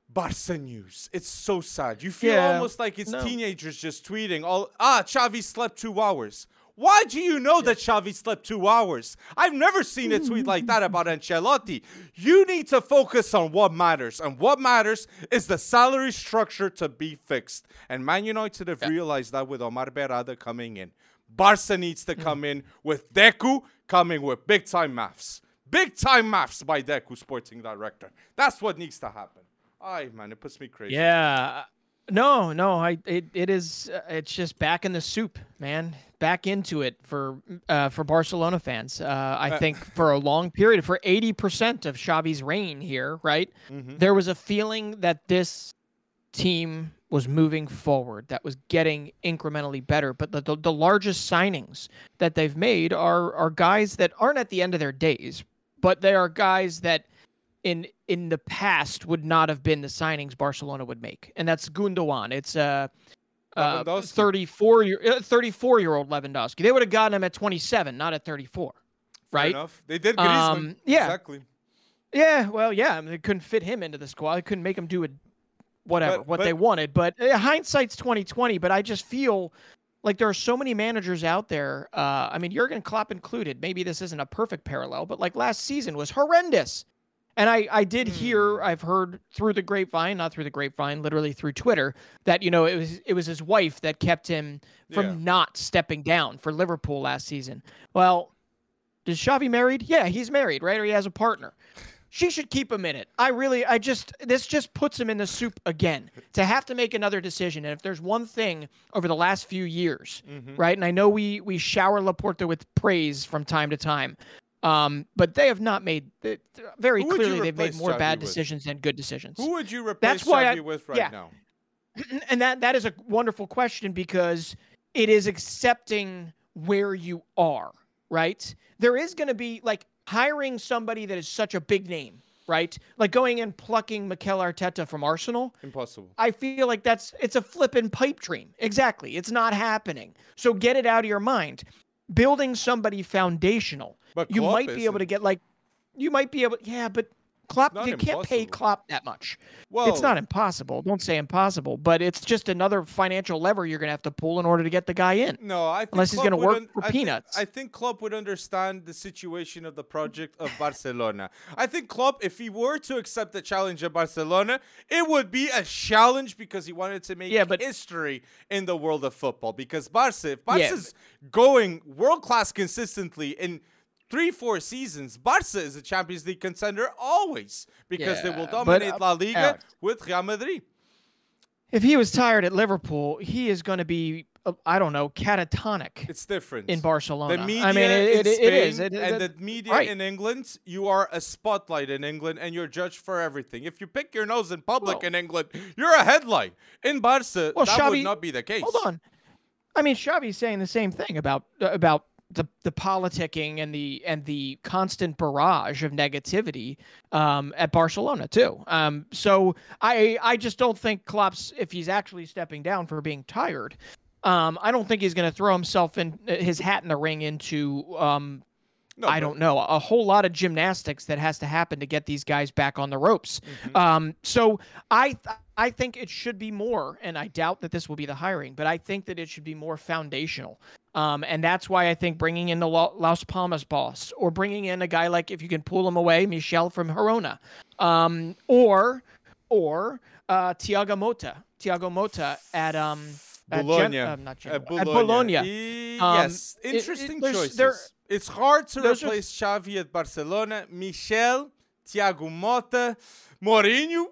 Barca news. It's so sad. You feel Yeah, almost like it's no. teenagers just tweeting all ah Xavi slept 2 hours. Why do you know that Xavi slept two hours? I've never seen a tweet like that about Ancelotti. You need to focus on what matters, and what matters is the salary structure to be fixed. And Man United have realized that with Omar Berrada coming in. Barca needs to come in with Deco coming with big time maths. Big time maths by Deco, sporting director. That's what needs to happen. Aye, man, it puts me crazy. Yeah. No, no, I it, it is uh, it's just back in the soup, man. Back into it for uh, for Barcelona fans. Uh, I think for a long period, for 80% of Xavi's reign here, right? There was a feeling that this team was moving forward, that was getting incrementally better. But the, the, the largest signings that they've made are are guys that aren't at the end of their days, but they are guys that in in the past would not have been the signings Barcelona would make, and that's Gundogan. It's a uh, 34 year uh, 34 year old Lewandowski. They would have gotten him at 27, not at 34, Fair right? enough. They did Griezmann. Um, yeah. Exactly. Yeah, well, yeah, I mean, they couldn't fit him into the squad. They couldn't make him do it, whatever, But- what but- they wanted. But uh, hindsight's 2020. But I just feel like there are so many managers out there. Uh, I mean, Jurgen Klopp included. Maybe this isn't a perfect parallel, but like last season was horrendous. And I, I did hear, I've heard through the grapevine, not through the grapevine, literally through Twitter, that you know it was it was his wife that kept him from Yeah. not stepping down for Liverpool last season. Well, is Xavi married? Yeah, he's married, right? Or he has a partner. she should keep him in it. I really, I just, this just puts him in the soup again to have to make another decision. And if there's one thing over the last few years, Mhm. right? And I know we we shower Laporta with praise from time to time, um, but they have not made the, very Who clearly they've made more bad with? decisions than good decisions. Who would you replace That's why I- Xavi with right yeah. now? and that that is a wonderful question because it is accepting where you are, right? There is going to be like hiring somebody that is such a big name, right? Like going and plucking Mikel Arteta from Arsenal. Impossible. I feel like that's it's a flippin' pipe dream. Exactly. It's not happening. So get it out of your mind. Building somebody foundational. But You Klopp might be able to get like you might be able yeah, but Klopp you can't pay impossible. Klopp that much. Well, it's not impossible. Don't say impossible, but it's just another financial lever you're going to have to pull in order to get the guy in. No, I think Unless he's gonna would work un- for I think- peanuts. I think Klopp would understand the situation of the project of Barcelona. I think Klopp, if he were to accept the challenge of Barcelona, it would be a challenge because he wanted to make Yeah, but- history in the world of football. Because Barca, if Yeah, Barca's going world class consistently in three, four seasons, Barca is a Champions League contender always because they will Yeah, but, dominate uh, La Liga Alex- with Real Madrid. If he was tired at Liverpool, he is going to be uh, I don't know, catatonic It's different. in Barcelona. The media I mean, it, in it, it Spain is. It- and it- the media right. in England, you are a spotlight in England and you're judged for everything. If you pick your nose in public Well- in England, you're a headline. In Barca, Well, that would not be the case. Hold on. I mean, Xavi's saying the same thing about uh, about the the politicking and the and the constant barrage of negativity um, at Barcelona too. Um, so I I just don't think Klopp's if he's actually stepping down for being tired. Um, I don't think he's going to throw himself in his hat in the ring into um, No, I don't know a whole lot of gymnastics that has to happen to get these guys back on the ropes. Mm-hmm. Um, so I th- I think it should be more, and I doubt that this will be the hiring, but I think that it should be more foundational. Um, and that's why I think bringing in the Las Palmas boss, or bringing in a guy like if you can pull him away, Michel from Girona, um, or or uh, Thiago Motta, Thiago Motta at um at Gen- Bologna. uh, not At Bologna. E- Um, yes, it- it- interesting there's- choices. It's hard to those are- replace Xavi at Barcelona. Michel, Thiago Motta, Mourinho.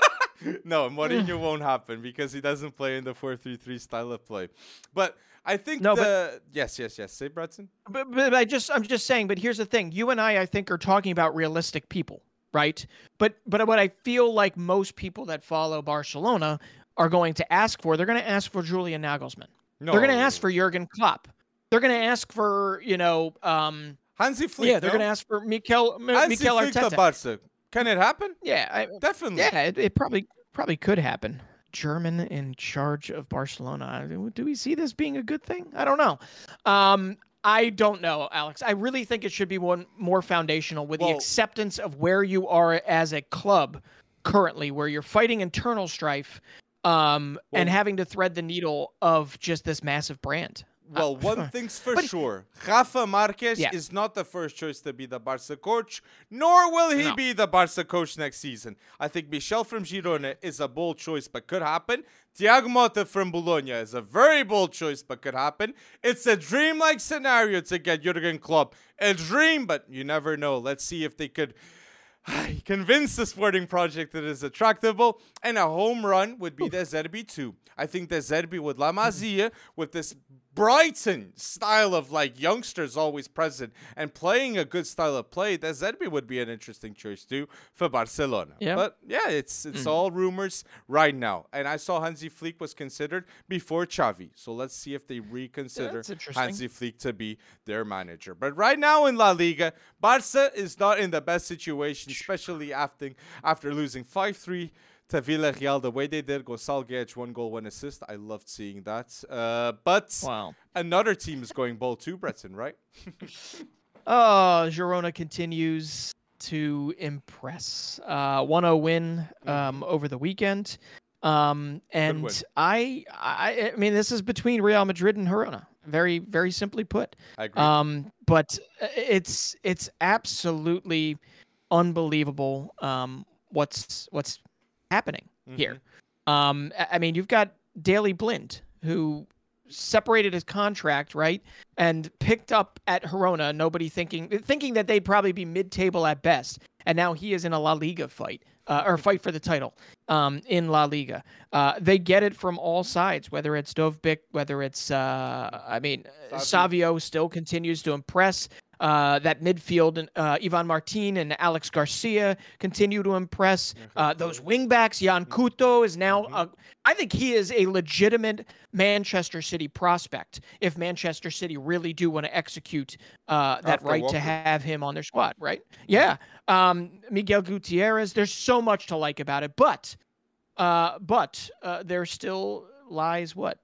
no, Mourinho hmm. won't happen because he doesn't play in the 4-3-3 style of play. But I think No, the but- yes, yes, yes. Say Bretson. but, but I just I'm just saying. But here's the thing: you and I, I think, are talking about realistic people, right? But but what I feel like most people that follow Barcelona are going to ask for, they're going to ask for Julian Nagelsmann. No, They're going to ask for Jurgen Klopp. They're going to ask for you know, um, Hansi Flick. yeah, they're no? going to ask for Mikel M- Hansi Mikel Flick Arteta. Barca. Can it happen? Yeah, I, Definitely. yeah, it, it probably probably could happen. German in charge of Barcelona. Do we see this being a good thing? I don't know. Um, I don't know, Alex. I really think it should be one more foundational with the acceptance of where you are as a club currently, where you're fighting internal strife, um, and having to thread the needle of just this massive brand. Well, one thing's for But- sure. Rafa Marquez Yeah. is not the first choice to be the Barca coach, nor will he No. be the Barca coach next season. I think Michel from Girona is a bold choice, but could happen. Thiago Motta from Bologna is a very bold choice, but could happen. It's a dream-like scenario to get Jurgen Klopp. A dream, but you never know. Let's see if they could convince the sporting project that is attractable. And a home run would be De Zerbi too. I think De Zerbi with La Masia, with this Brighton style of like youngsters always present and playing a good style of play, De Zerbi would be an interesting choice too for Barcelona. Yeah. But yeah, it's it's mm. all rumors right now. And I saw Hansi Flick was considered before Xavi. So let's see if they reconsider interesting. Hansi Flick to be their manager. But right now in La Liga, Barca is not in the best situation, especially after after losing 5-3 to Villarreal the way they did. Gonçalo Guedes, one goal, one assist. I loved seeing that. Uh, but Wow. another team is going bold too, Breton, right? Oh, Girona continues to impress. Uh, 1-0 win um, over the weekend. Um, and. I, I, I mean, this is between Real Madrid and Girona. Very, very simply put. I agree. Um, but uh, it's it's absolutely unbelievable um, what's what's happening here. Um, I mean, you've got Daley Blind who separated his contract, right, and picked up at Girona. Nobody thinking thinking that they'd probably be mid-table at best, and now he is in a La Liga fight uh, or fight for the title um, in La Liga. Uh, they get it from all sides, whether it's Dovbyk, whether it's uh, I mean Savio still continues to impress. Uh, that midfield, uh, Ivan Martin and Alex Garcia continue to impress. Uh, those wingbacks, Yan Couto is now, mm-hmm. I think he is a legitimate Manchester City prospect if Manchester City really do want to execute uh, that After right Walker. to have him on their squad, right? Yeah. Um, Miguel Gutierrez, there's so much to like about it, but uh, but uh, there still lies what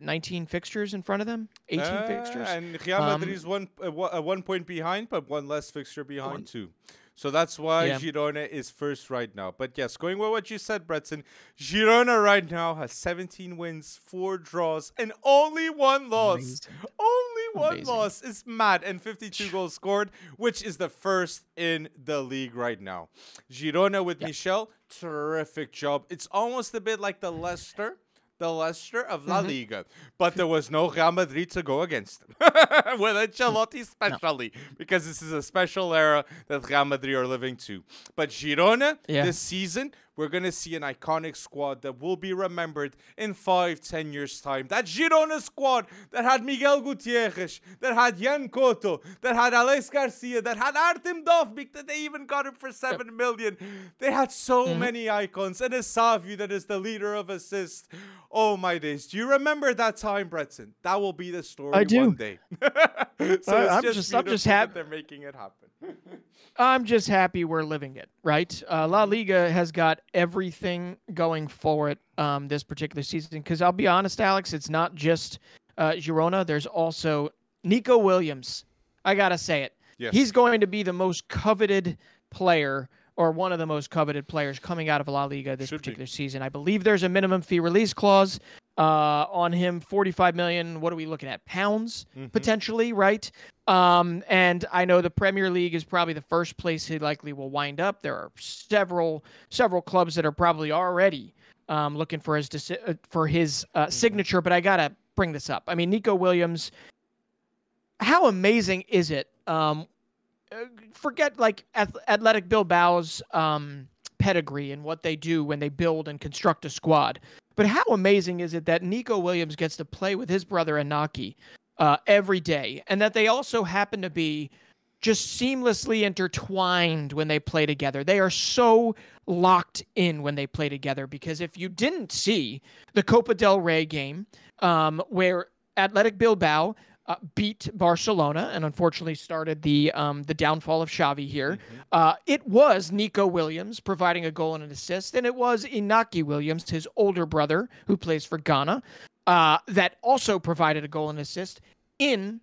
19 fixtures in front of them, 18 uh, fixtures. And Real Madrid is um, one uh, one point behind, but one less fixture behind one. too. So that's why yeah. Girona is first right now. But yes, going with what you said, Bretson, Girona right now has 17 wins, four draws, and only one loss. Amazing. Only one Amazing. loss. is mad. And 52 goals scored, which is the first in the league right now. Girona with yeah. Michel, terrific job. It's almost a bit like the Leicester the Leicester of La mm-hmm. Liga, but there was no Real Madrid to go against them, with Ancelotti especially, no. because this is a special era that Real Madrid are living to. But Girona yeah. this season we're going to see an iconic squad that will be remembered in five, ten years' time. That Girona squad that had Miguel Gutierrez, that had Yan Couto, that had Alex Garcia, that had Artem Dovbyk, that they even got him for seven million. They had so mm-hmm. many icons. And a Savio that is the leader of assist. Oh my days. Do you remember that time, Bretson? That will be the story I do. one day. so uh, I'm just, just I'm just happy they're making it happen. I'm just happy we're living it, right? Uh, La Liga has got everything going for it um, this particular season. Because I'll be honest, Alex, it's not just uh, Girona. There's also Nico Williams. I gotta say it. Yes. He's going to be the most coveted player or one of the most coveted players coming out of La Liga this Should particular be. season. I believe there's a minimum fee release clause uh, on him 45 million what are we looking at? Pounds mm-hmm. potentially right? Um, and i know the premier league is probably the first place he likely will wind up. There are several several clubs that are probably already um, looking for his deci- uh, for his uh, mm-hmm. signature but i gotta bring this up. I mean nico williams how amazing is it? Um, uh, forget like athletic bilbao's um, pedigree and what they do when they build and construct a squad but how amazing is it that Nico Williams gets to play with his brother Inaki uh, every day, and that they also happen to be just seamlessly intertwined when they play together. They are so locked in when they play together because if you didn't see the Copa del Rey game, um, where Athletic Bilbao uh, beat Barcelona and unfortunately started the um, the downfall of Xavi here. Mm-hmm. Uh, it was Nico Williams providing a goal and an assist, and it was Inaki Williams, his older brother who plays for Ghana, uh, that also provided a goal and assist in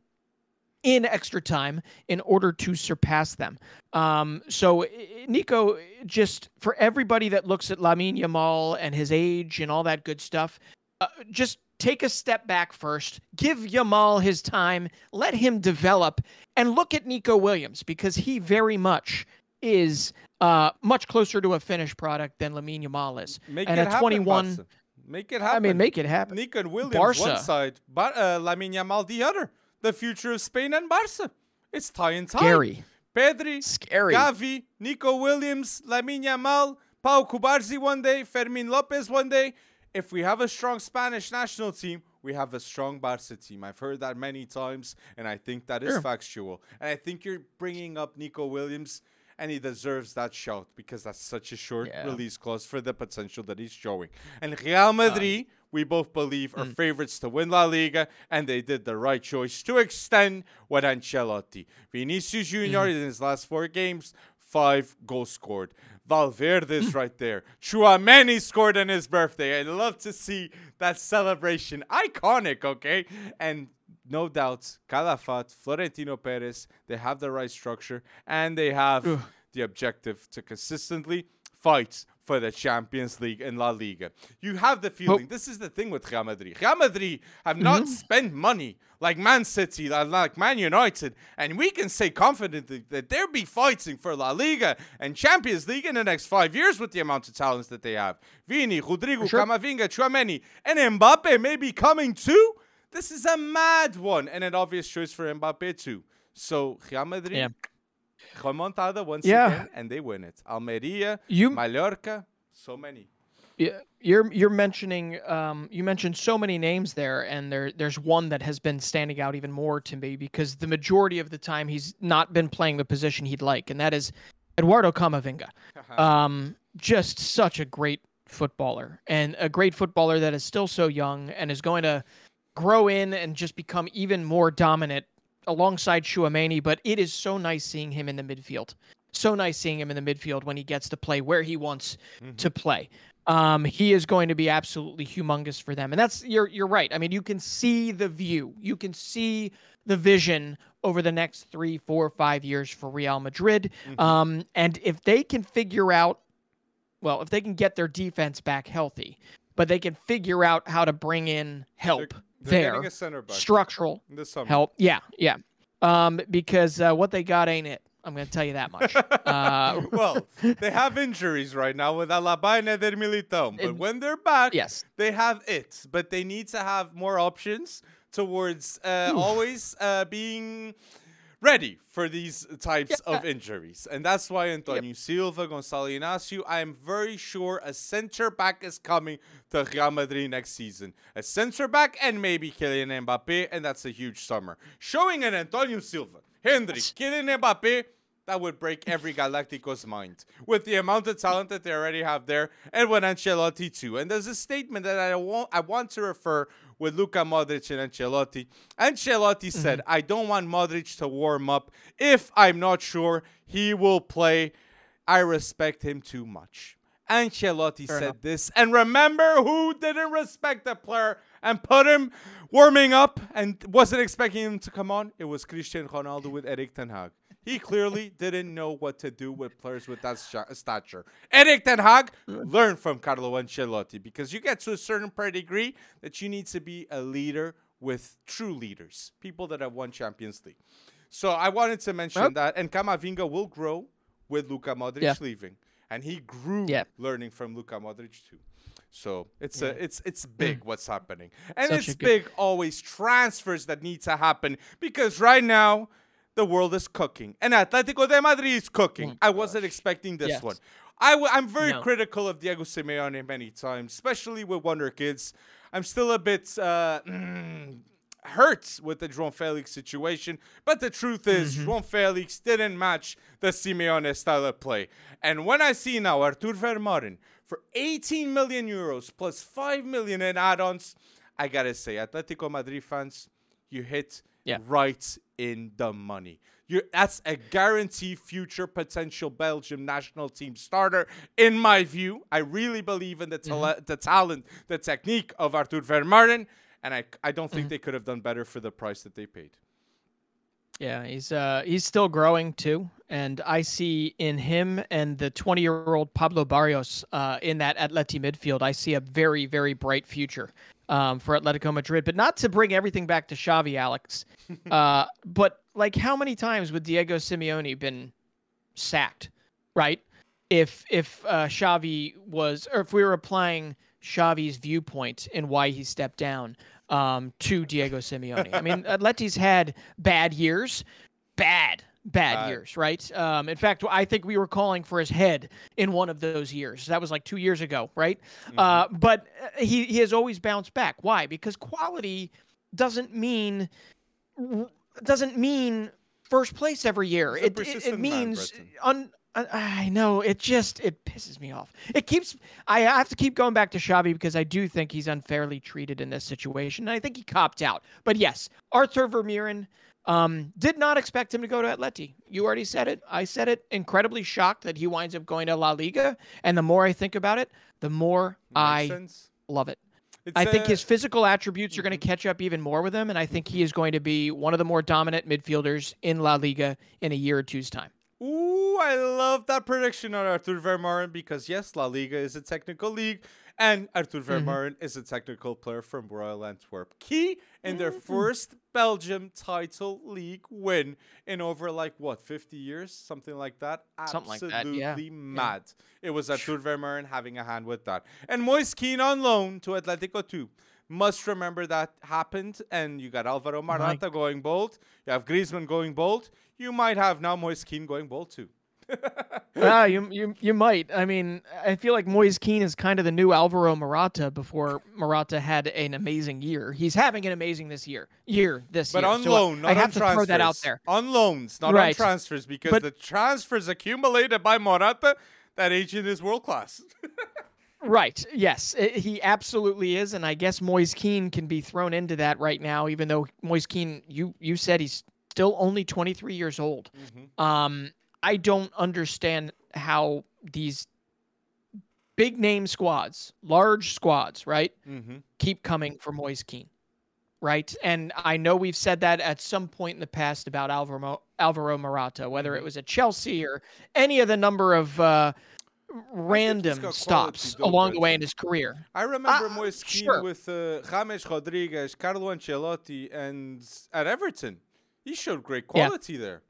in extra time in order to surpass them. Um, so Nico, just for everybody that looks at Lamine Yamal and his age and all that good stuff, uh, just take a step back first, give Yamal his time, let him develop, and look at Nico Williams because he very much is uh, much closer to a finished product than Lamine Yamal is. Make and it at 21, happen, make it happen. I mean, make it happen. Nico and Williams Barca. one side, but uh, Lamine Yamal the other. The future of Spain and Barca. It's tie and tie. Scary. Pedri, Scary. Gavi, Nico Williams, Lamine Yamal, Pau Cubarsí one day, Fermin Lopez one day if we have a strong Spanish national team, we have a strong Barca team. I've heard that many times, and I think that is sure. factual. And I think you're bringing up Nico Williams, and he deserves that shout because that's such a short yeah. release clause for the potential that he's showing. And Real Madrid, um, we both believe, are mm. favorites to win La Liga, and they did the right choice to extend with Ancelotti. Vinicius Junior mm. in his last four games, five goals scored. Valverde's mm. right there. Tchouameni scored on his birthday. I'd love to see that celebration. Iconic, okay? And no doubts, Calafat, Florentino Perez, they have the right structure and they have the objective to consistently fight for the Champions League and La Liga. You have the feeling. Oh. This is the thing with Real Madrid. Real Madrid have not mm-hmm. spent money like Man City, like Man United, and we can say confidently that they'll be fighting for La Liga and Champions League in the next five years with the amount of talents that they have. Vini, Rodrygo, sure. Camavinga, Tchouameni, and Mbappe may be coming too. This is a mad one and an obvious choice for Mbappe too. So Real Madrid, Yeah. Remontada once Yeah. again, and they win it. Almeria, You Mallorca, so many. Yeah, you're you're mentioning um, you mentioned so many names there, and there there's one that has been standing out even more to me because the majority of the time he's not been playing the position he'd like, and that is Eduardo Camavinga. Um, just such a great footballer, and a great footballer that is still so young and is going to grow in and just become even more dominant alongside Tchouameni. But it is so nice seeing him in the midfield. So nice seeing him in the midfield when he gets to play where he wants Mhm. to play. Um, he is going to be absolutely humongous for them, and that's you're you're right. I mean, you can see the view, you can see the vision over the next three, four, five years for Real Madrid. Mhm. Um, and if they can figure out, well, if they can get their defense back healthy, but they can figure out how to bring in help They're there, center back structural help. Yeah, yeah. Um, because uh, what they got ain't it. I'm going to tell you that much. Uh, well, they have injuries right now with Alaba and Eder Militão, but It- when they're back, yes. they have it. But they need to have more options towards uh, always uh, being ready for these types Yeah. of injuries. And that's why Antonio Silva, Gonçalo Inácio, I am very sure a center back is coming to Real Madrid next season. A center back and maybe Kylian Mbappe, and that's a huge summer. Showing an Antonio Silva, Endrick, Kylian Mbappe, that would break every Galactico's mind with the amount of talent that they already have there, and with Ancelotti too. And there's a statement that I want I want to refer with Luka Modric and Ancelotti. Ancelotti mm-hmm. said, "I don't want Modric to warm up if I'm not sure he will play. I respect him too much." Ancelotti Fair said enough. this, and remember who didn't respect the player and put him warming up and wasn't expecting him to come on? It was Cristiano Ronaldo with Erik Ten Hag. He clearly didn't know what to do with players with that sh- stature. Erik Ten Hag, learn from Carlo Ancelotti because you get to a certain pedigree that you need to be a leader with true leaders, people that have won Champions League. So I wanted to mention Yep. that, and Camavinga will grow with Luka Modric Yeah. leaving, and he grew Yeah. learning from Luka Modric too. So it's a it's it's mm. big what's happening, and Such it's big always transfers that need to happen because right now the world is cooking and Atletico de Madrid is cooking. Oh I wasn't expecting this Yes. one. I w- I'm very No. critical of Diego Simeone many times, especially with Wonder Kids. I'm still a bit uh, hurt with the João Felix situation, but the truth is, Mm-hmm. João Felix didn't match the Simeone style of play. And when I see now Arthur Vermeeren for 18 million euros plus 5 million in add-ons, I gotta say, Atletico Madrid fans, you hit Yeah. right in the money. you that's a guaranteed future potential Belgium national team starter. In my view, I really believe in the, tala- the talent, the technique of Arthur Vermeeren, and I, I don't think they could have done better for the price that they paid. Yeah, he's uh he's still growing too, and I see in him and the 20 year old Pablo Barrios uh, in that Atleti midfield. I see a very very bright future um, for Atletico Madrid. But not to bring everything back to Xavi, Alex. uh, but like, how many times would Diego Simeone been sacked? Right? If if uh, Xavi was, or if we were applying Xavi's viewpoint and why he stepped down um, to Diego Simeone. I mean, Atleti's had bad years, bad, bad Bad. years, right? Um, in fact, I think we were calling for his head in one of those years. That was like two years ago, right? Uh, but uh, he he has always bounced back. Why? Because quality doesn't mean doesn't mean first place every year. It, it it means un, I- I know it just it pisses me off. It keeps I have to keep going back to Xavi because I do think he's unfairly treated in this situation. And I think he copped out. But yes, Arthur Vermeeren um, did not expect him to go to Atleti. You already said it. I said it. Incredibly shocked that he winds up going to La Liga. And the more I think about it, the more Makes I sense? love it. It's, I think uh, his physical attributes are going to catch up even more with him, and I think he is going to be one of the more dominant midfielders in La Liga in a year or two's time. Ooh, I love that prediction on Arthur Vermeeren because yes, La Liga is a technical league, and Arthur Mm-hmm. Is a technical player from Royal Antwerp. Key in their Mm-hmm. first Belgium title league win in over like what 50 years, something like that. Something like Absolutely that, yeah. mad. It was Arthur Vermeeren having a hand with that, and Moise Kean on loan to Atletico too. must remember that happened, and you got Alvaro Morata going bold. You have Griezmann going bold. You might have now Moise Kean going bold too. ah, you, you you might. I mean, I feel like Moise Kean is kind of the new Alvaro Morata before Morata had an amazing year. He's having an amazing this year. Year this but year. But on So loan, not I have on to transfers. throw that out there. On loans, not on transfers, because But- the transfers accumulated by Morata, that agent is world class. Right. Yes, i- he absolutely is, and I guess Moise Kean can be thrown into that right now, even though Moise Kean, you you said he's still only 23 years old. Mm-hmm. Um, I don't understand how these big name squads, large squads, right, mm-hmm. keep coming for Moise Kean, right? And I know we've said that at some point in the past about Alvaro Alvaro Morata, whether it was at Chelsea or any of the number of uh, random stops along the way in his career. I remember Uh, Moise Kean sure. with uh, James Rodriguez, Carlo Ancelotti, and at Everton. He showed great Yeah. quality there.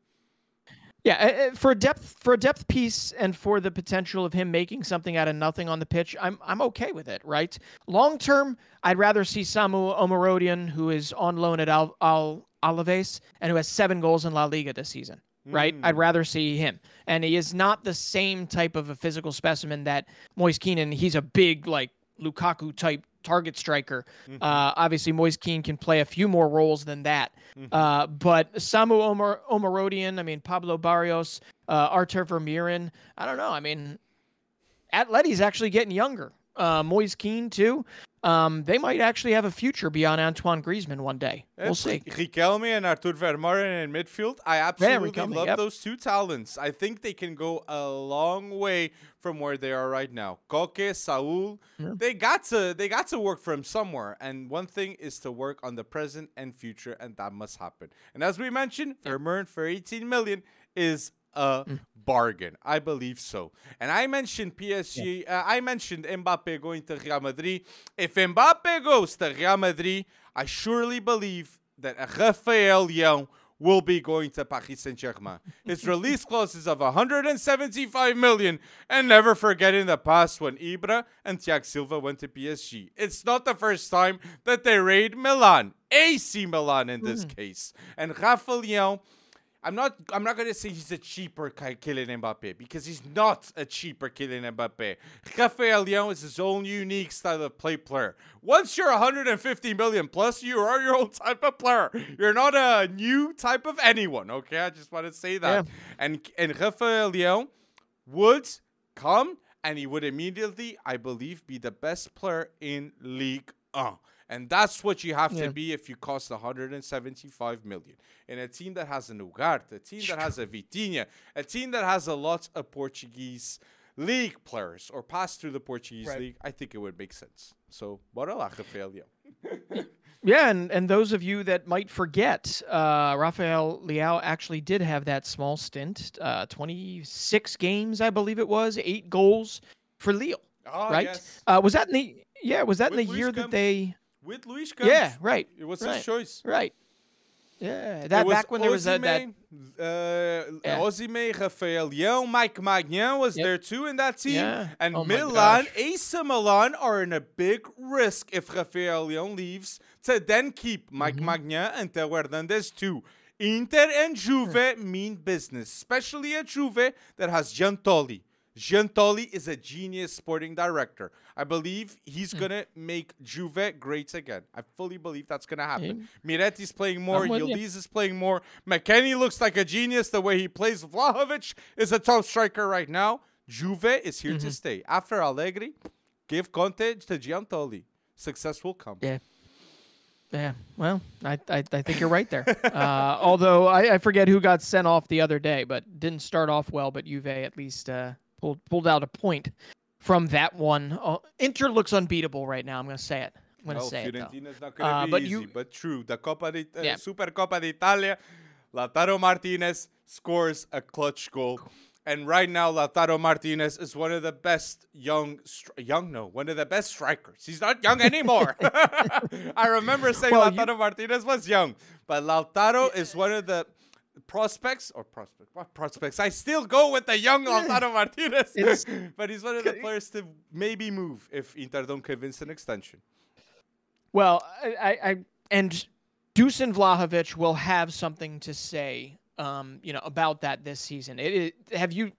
Yeah, for a depth for a depth piece and for the potential of him making something out of nothing on the pitch, I'm I'm okay with it, right? Long term, I'd rather see Samu Omorodion, who is on loan at Al, Al Alaves and who has seven goals in La Liga this season, right? Hmm. I'd rather see him, and he is not the same type of a physical specimen that Moise Keenan. He's a big like Lukaku type target striker. Uh, obviously, Moise Kean can play a few more roles than that. Uh, but Samu Omar Omorodion, I mean Pablo Barrios, uh, Arthur Vermeeren. I don't know. I mean, Atleti's actually getting younger. Uh, Moise Kean too. Um, they might actually have a future beyond Antoine Griezmann one day. We'll It's see. Riquelme and Arthur Vermeeren in midfield. I absolutely Riquelme, love yep. those two talents. I think they can go a long way from where they are right now. Koke, Saul, they got to they got to work from somewhere. And one thing is to work on the present and future, and that must happen. And as we mentioned, Vermeeren for 18 million is a Mm. bargain. I believe so. And I mentioned PSG. Uh, I mentioned Mbappe going to Real Madrid. If Mbappe goes to Real Madrid, I surely believe that Rafael Leão will be going to Paris Saint Germain. His release clause is of 175 million. And never forget in the past when Ibra and Thiago Silva went to PSG. It's not the first time that they raid Milan, AC Milan in this case. And Rafael Leão. I'm not. I'm not gonna say he's a cheaper Kylian Mbappe because he's not a cheaper Kylian Mbappe. Rafael Leão is his own unique style of play player. Once you're 150 million plus, you are your own type of player. You're not a new type of anyone. Okay, I just want to say that. Yeah. And and Rafael Leão would come and he would immediately, I believe, be the best player in Ligue 1. And that's what you have Yeah. to be if you cost 175 million. In a team that has an Ugarte, a team that has a Vitinha, a team that has a lot of Portuguese league players or pass through the Portuguese Right. league, I think it would make sense. So, bora Leão. Yeah, and, and those of you that might forget, uh, Rafael Leao actually did have that small stint, uh, 26 games, I believe it was, eight goals for Lille, Oh, right? yes. Uh, was that in the yeah? Was that in the year that they? With Luis Campos. Yeah, right. It was right, his choice. Right. Yeah, that back when there was that. that uh, Yeah. Rafael Leão, Mike Maignan was Yep. there too in that team. Yeah. And Oh Milan. AC Milan are in a big risk if Rafael Leão leaves to then keep Mike Mm-hmm. Maignan and Theo Hernandez too. Inter and Juve mean business, especially a Juve that has Giuntoli. Giuntoli is a genius sporting director. I believe he's Hmm. gonna make Juve great again. I fully believe that's gonna happen. Miretti's playing more. Yildiz is playing more. McKennie looks like a genius the way he plays. Vlahovic is a top striker right now. Juve is here Mm-hmm. to stay. After Allegri, give Conte to Giuntoli. Success will come. Yeah. Yeah, well, I, I, I think you're right there. Uh, although I, I forget who got sent off the other day, but didn't start off well. But Juve at least uh, pulled pulled out a point from that one. Uh, Inter looks unbeatable right now. I'm gonna say it. I'm gonna Well, say it though. Not gonna Uh, be but easy, you- but true. The Copa de, uh, Yeah. Supercoppa d'Italia, Lautaro Martinez scores a clutch goal. And right now, Lautaro Martinez is one of the best young, stri- young no, one of the best strikers. He's not young anymore. I remember saying Well, you- Lautaro Martinez was young, but Lautaro is one of the prospects or prospects. What prospects? I still go with the young Lautaro Martinez, but he's one of the players to maybe move if Inter don't convince an extension. Well, I, I and Dusan Vlahovic will have something to say, um, you know, about that this season. It, it, have you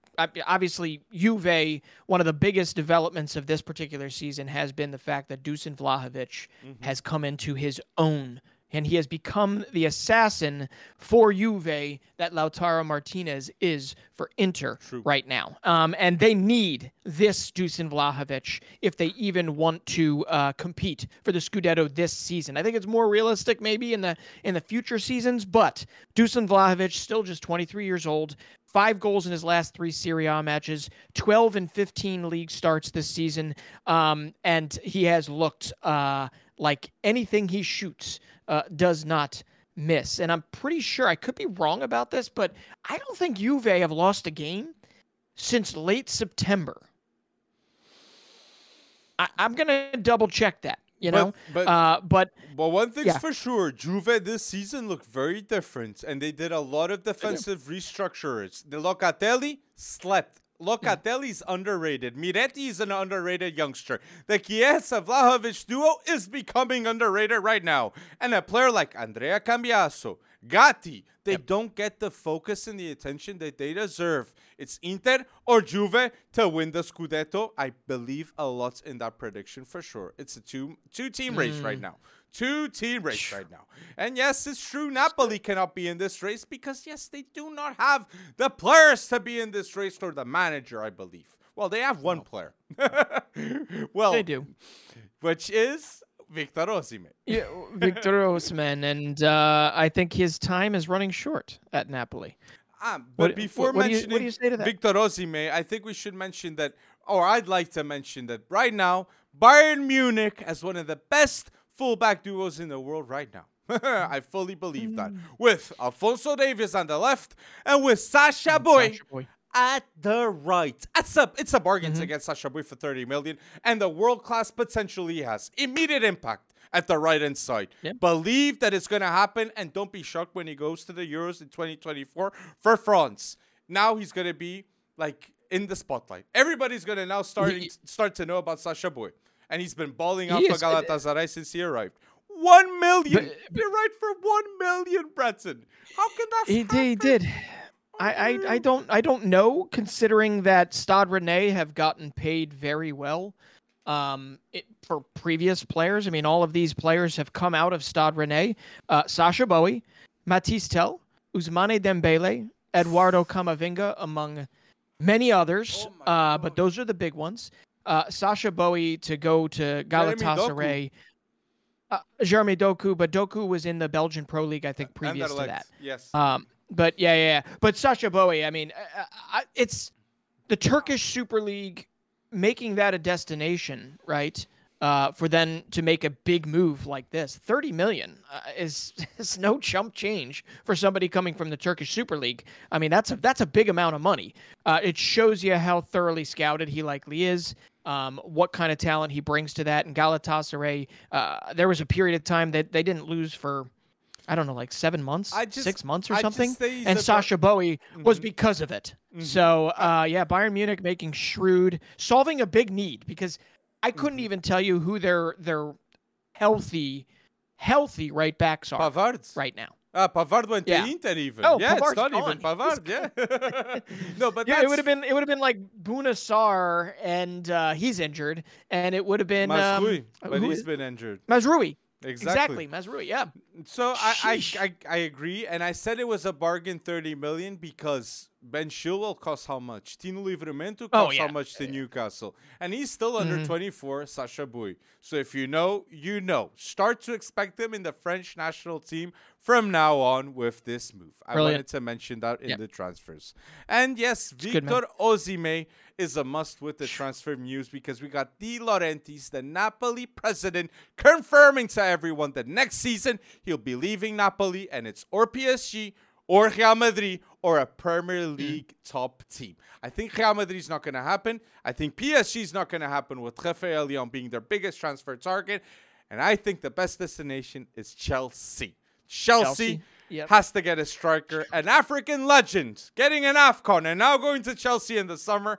obviously Juve? One of the biggest developments of this particular season has been the fact that Dusan Vlahovic mm-hmm. has come into his own and he has become the assassin for Juve that Lautaro Martinez is for Inter True. right now. Um, and they need this Dusan Vlahovic if they even want to uh, compete for the Scudetto this season. I think it's more realistic maybe in the in the future seasons, but Dusan Vlahovic still just 23 years old. Five goals in his last three Serie A matches, 12 and 15 league starts this season, um, and he has looked uh, like anything he shoots uh, does not miss. And I'm pretty sure I could be wrong about this, but I don't think Juve have lost a game since late September. I, am gonna double check that. You know, but but, uh, but well, one thing's yeah. for sure: Juve this season looked very different, and they did a lot of defensive restructures. The Locatelli slept Locatelli's underrated. Miretti is an underrated youngster. The Chiesa Vlahovic duo is becoming underrated right now. And a player like Andrea Cambiaso, Gatti, they yep. don't get the focus and the attention that they deserve. It's Inter or Juve to win the Scudetto. I believe a lot in that prediction for sure. It's a two two team mm. race right mm. now two team race right now. And yes, it's true, Napoli cannot be in this race because, yes, they do not have the players to be in this race or the manager, I believe. Well, they have one player. well, they do. Which is Victor Osimhen. yeah, Victor Osimhen. And uh, I think his time is running short at Napoli. Um, but what, before what, what mentioning do you, do you Victor Osimhen, I think we should mention that, or I'd like to mention that right now, Bayern Munich, as one of the best fullback duos in the world right now. I fully believe that. Mm. With Alphonso Davies on the left and with Sacha Boey, Boy. at the right. It's a, it's a bargain mm-hmm. to get Sacha Boey for 30 million. And the world class potential he has. Immediate impact at the right hand side. Yep. Believe that it's going to happen and don't be shocked when he goes to the Euros in 2024 for France. Now he's going to be like in the spotlight. Everybody's going to now start, he, start to know about Sacha Boey and he's been balling out for Galatasaray since he arrived. One million. But, You're right for one million, Breton. How can that? He, happen? he did. I, I, I don't I don't know. Considering that Stade Rennais have gotten paid very well, um, it, for previous players. I mean, all of these players have come out of Stade Rennais. Uh, Sacha Boey, Mathys Tel, Ousmane Dembele, Eduardo Camavinga, among many others. Oh uh, but those are the big ones uh, Sacha Boey to go to Galatasaray. Uh, Jeremy Doku, but Doku was in the Belgian Pro League, I think, previous to that. Yes. Um, but yeah, yeah, yeah. But Sacha Boey, I mean, uh, uh it's the Turkish Super League making that a destination, right? Uh, for them to make a big move like this, thirty million uh, is is no chump change for somebody coming from the Turkish Super League. I mean, that's a that's a big amount of money. Uh, it shows you how thoroughly scouted he likely is um, what kind of talent he brings to that. And Galatasaray, uh, there was a period of time that they didn't lose for, I don't know, like seven months, just, six months or I something. And Sacha Boey mm-hmm. was because of it. Mm-hmm. So, uh, yeah, Bayern Munich making shrewd, solving a big need because I couldn't mm-hmm. even tell you who their their healthy, healthy right backs are Pavard. right now. Ah, Pavard went yeah. to Inter even. Oh, yeah, Pavard's it's not gone. even Pavard. Yeah. no, but yeah, it would have been it would have been like Bouna Sarr and uh, he's injured, and it would have been Mazraoui, um, but he's been injured. Mazraoui. Exactly. Exactly, Mazraoui. Yeah. So I, I, I I agree, and I said it was a bargain, thirty million, because Ben Chilwell costs how much? Tino Livramento costs oh, yeah. how much to Newcastle, and he's still under mm-hmm. twenty four. Sacha Boey. So if you know, you know. Start to expect him in the French national team from now on with this move. Brilliant. I wanted to mention that in the transfers. And yes, it's Victor Osimhen is a must with the transfer news because we got De Laurentiis, the Napoli president, confirming to everyone that next season he'll be leaving Napoli and it's or PSG or Real Madrid or a Premier. League top team. I think Real Madrid is not going to happen. I think PSG is not going to happen with Rafael Leão being their biggest transfer target. And I think the best destination is Chelsea. Chelsea, Chelsea. Yep. has to get a striker, an African legend, getting an AFCON, and now going to Chelsea in the summer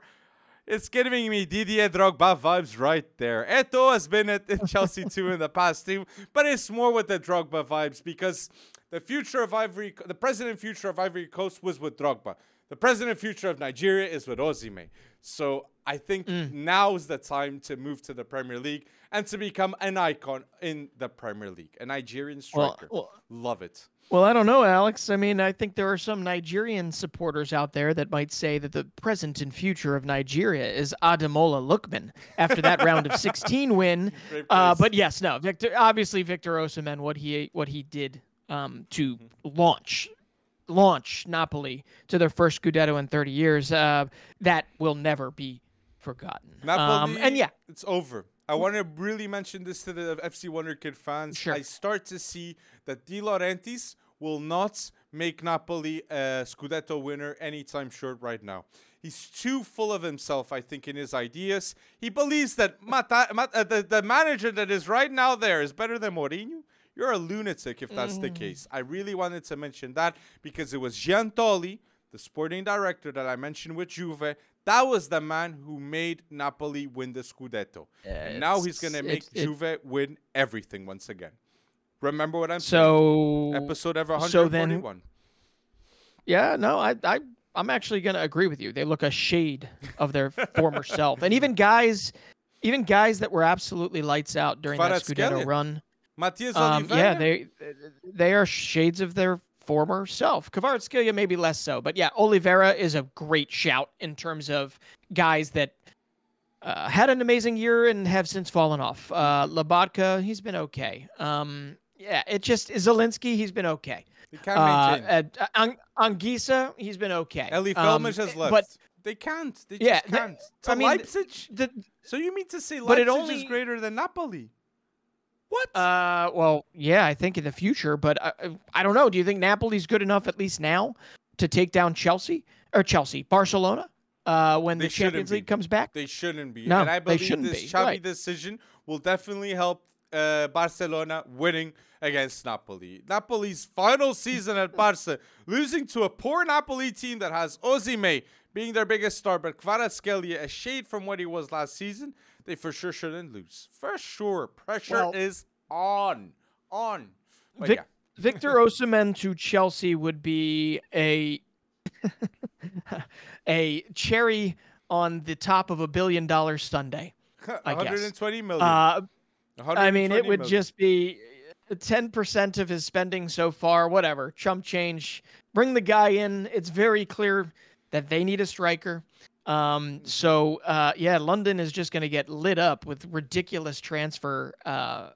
It's giving me Didier Drogba vibes right there. Eto'o has been at, Chelsea too in the past too, but it's more with the Drogba vibes because the future of Ivory, the president future of Ivory Coast was with Drogba. The president future of Nigeria is with Osimhen. So I think mm. now is the time to move to the Premier League and to become an icon in the Premier League. A Nigerian striker. Well, well, Love it. Well, I don't know, Alex. I mean, I think there are some Nigerian supporters out there that might say that the present and future of Nigeria is Ademola Lookman after that round of 16 win. Uh, but yes, no, Victor. Obviously, Victor Osimhen, what he what he did um, to mm-hmm. launch launch Napoli to their first Scudetto in 30 years, uh, that will never be forgotten. Napoli, um, and yeah, it's over. I want to really mention this to the FC Wonder Kid fans. Sure. I start to see that De Laurentiis will not make Napoli a Scudetto winner anytime short right now. He's too full of himself, I think, in his ideas. He believes that Mata, Mata, uh, the, the manager that is right now there is better than Mourinho. You're a lunatic if that's mm. the case. I really wanted to mention that because it was Giuntoli, the sporting director that I mentioned with Juve, that was the man who made Napoli win the Scudetto. Yeah, and now he's going to make Juve win everything once again. Remember what I'm so, saying? Episode ever 141. So then, yeah, no, I, I, I'm actually going to agree with you. They look a shade of their former self. And even guys, even guys that were absolutely lights out during that Scudetto run. Matias um, Yeah, they, they are shades of their former self. Kvaratskhelia maybe less so, but yeah, Oliveira is a great shout in terms of guys that uh, had an amazing year and have since fallen off. Uh, Lobotka, he's been okay. Um, yeah, it just Zielinski, he's been okay. He can't maintain. Uh, uh, Anguissa, he's been okay. Eljif Elmas um, has left. But they can't. They yeah, just can't. The, I mean, Leipzig. The, so you mean to say Leipzig only, is greater than Napoli? What? Uh, well, yeah, I think in the future, but I, I don't know. Do you think Napoli's good enough at least now to take down Chelsea or Chelsea, Barcelona? Uh, when they the Champions League comes back, they shouldn't be. No, and I believe they shouldn't this be. Xavi right. decision will definitely help uh, Barcelona winning against Napoli. Napoli's final season at Barca, losing to a poor Napoli team that has Osimhen being their biggest star, but Kvaratskhelia a shade from what he was last season they for sure shouldn't lose. For sure. Pressure well, is on. On. Vic- yeah. Victor Osimhen to Chelsea would be a a cherry on the top of a billion dollar Sunday. I 120 million. Uh, I mean, it would million. just be 10% of his spending so far, whatever. Chump change. Bring the guy in. It's very clear that they need a striker. Um, so uh, yeah, London is just going to get lit up with ridiculous transfer, uh,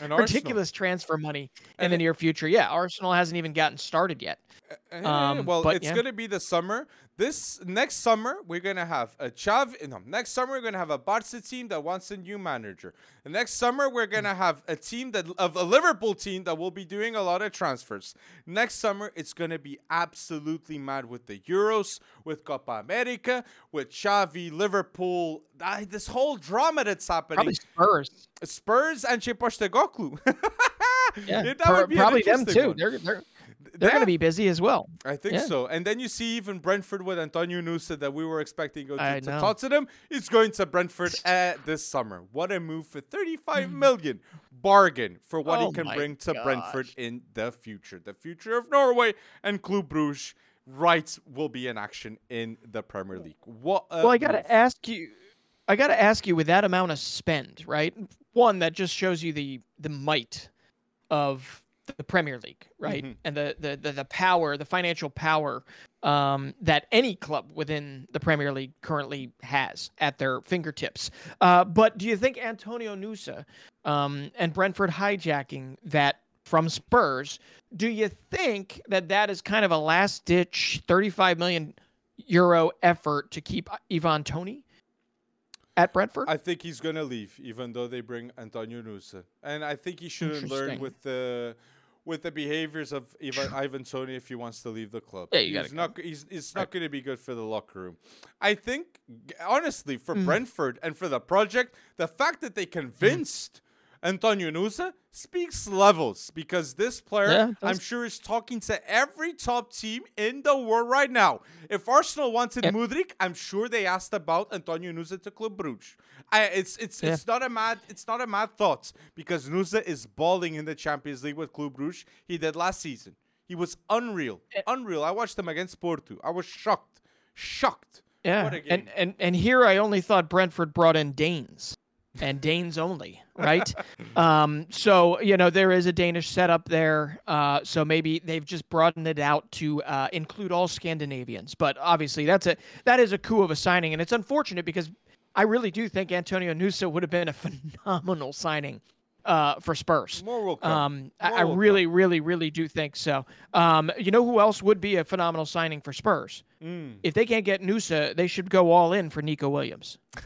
ridiculous transfer money in and the it, near future. Yeah, Arsenal hasn't even gotten started yet. Um, well, but, it's yeah. going to be the summer. This next summer, we're gonna have a Chav. No, next summer we're gonna have a Barca team that wants a new manager. The next summer we're gonna have a team that of a Liverpool team that will be doing a lot of transfers. Next summer it's gonna be absolutely mad with the Euros, with Copa America, with Xavi, Liverpool. Uh, this whole drama that's happening. Probably Spurs. Spurs and Postecoglou. yeah, probably them too. They're they're they're going to be busy as well. I think yeah. so. And then you see even Brentford with Antonio Nusa that we were expecting to go to, to Tottenham. He's going to Brentford at this summer. What a move for 35 hmm. bargain for what oh he can bring to gosh. Brentford in the future. The future of Norway and Club Bruges rights will be in action in the Premier League. What? well, I got to ask you. I got to ask you with that amount of spend, right? One that just shows you the the might of the Premier League, right? Mm-hmm. And the, the, the the power, the financial power um, that any club within the Premier League currently has at their fingertips. Uh, but do you think Antonio Nusa um, and Brentford hijacking that from Spurs? Do you think that that is kind of a last ditch 35 million euro effort to keep Ivan Toney? At Brentford, I think he's gonna leave, even though they bring Antonio Nusa, and I think he should learn with the with the behaviors of Ivan, Ivan Toney if he wants to leave the club. Yeah, you he's not. Go. He's, it's not right. going to be good for the locker room. I think, honestly, for mm. Brentford and for the project, the fact that they convinced Antonio Nusa speaks levels because this player, Yeah, I'm sure, is talking to every top team in the world right now. If Arsenal wanted Yep. Mudryk, I'm sure they asked about Antonio Nusa to Club Brugge. I, it's it's Yeah. it's not a mad it's not a mad thought because Nusa is balling in the Champions League with Club Brugge. He did last season. He was unreal, unreal. I watched him against Porto. I was shocked, shocked. Yeah, and, and and here I only thought Brentford brought in Danes, and Danes only, right? um, so you know there is a Danish setup there. Uh, so maybe they've just broadened it out to uh, include all Scandinavians. But obviously that's a that is a coup of a signing, and it's unfortunate because I really do think Antonio Nusa would have been a phenomenal signing uh, for Spurs. More will come. Um, I, More I will come. really, really, really do think so. Um, you know who else would be a phenomenal signing for Spurs? Mm. If they can't get Nusa, they should go all in for Nico Williams.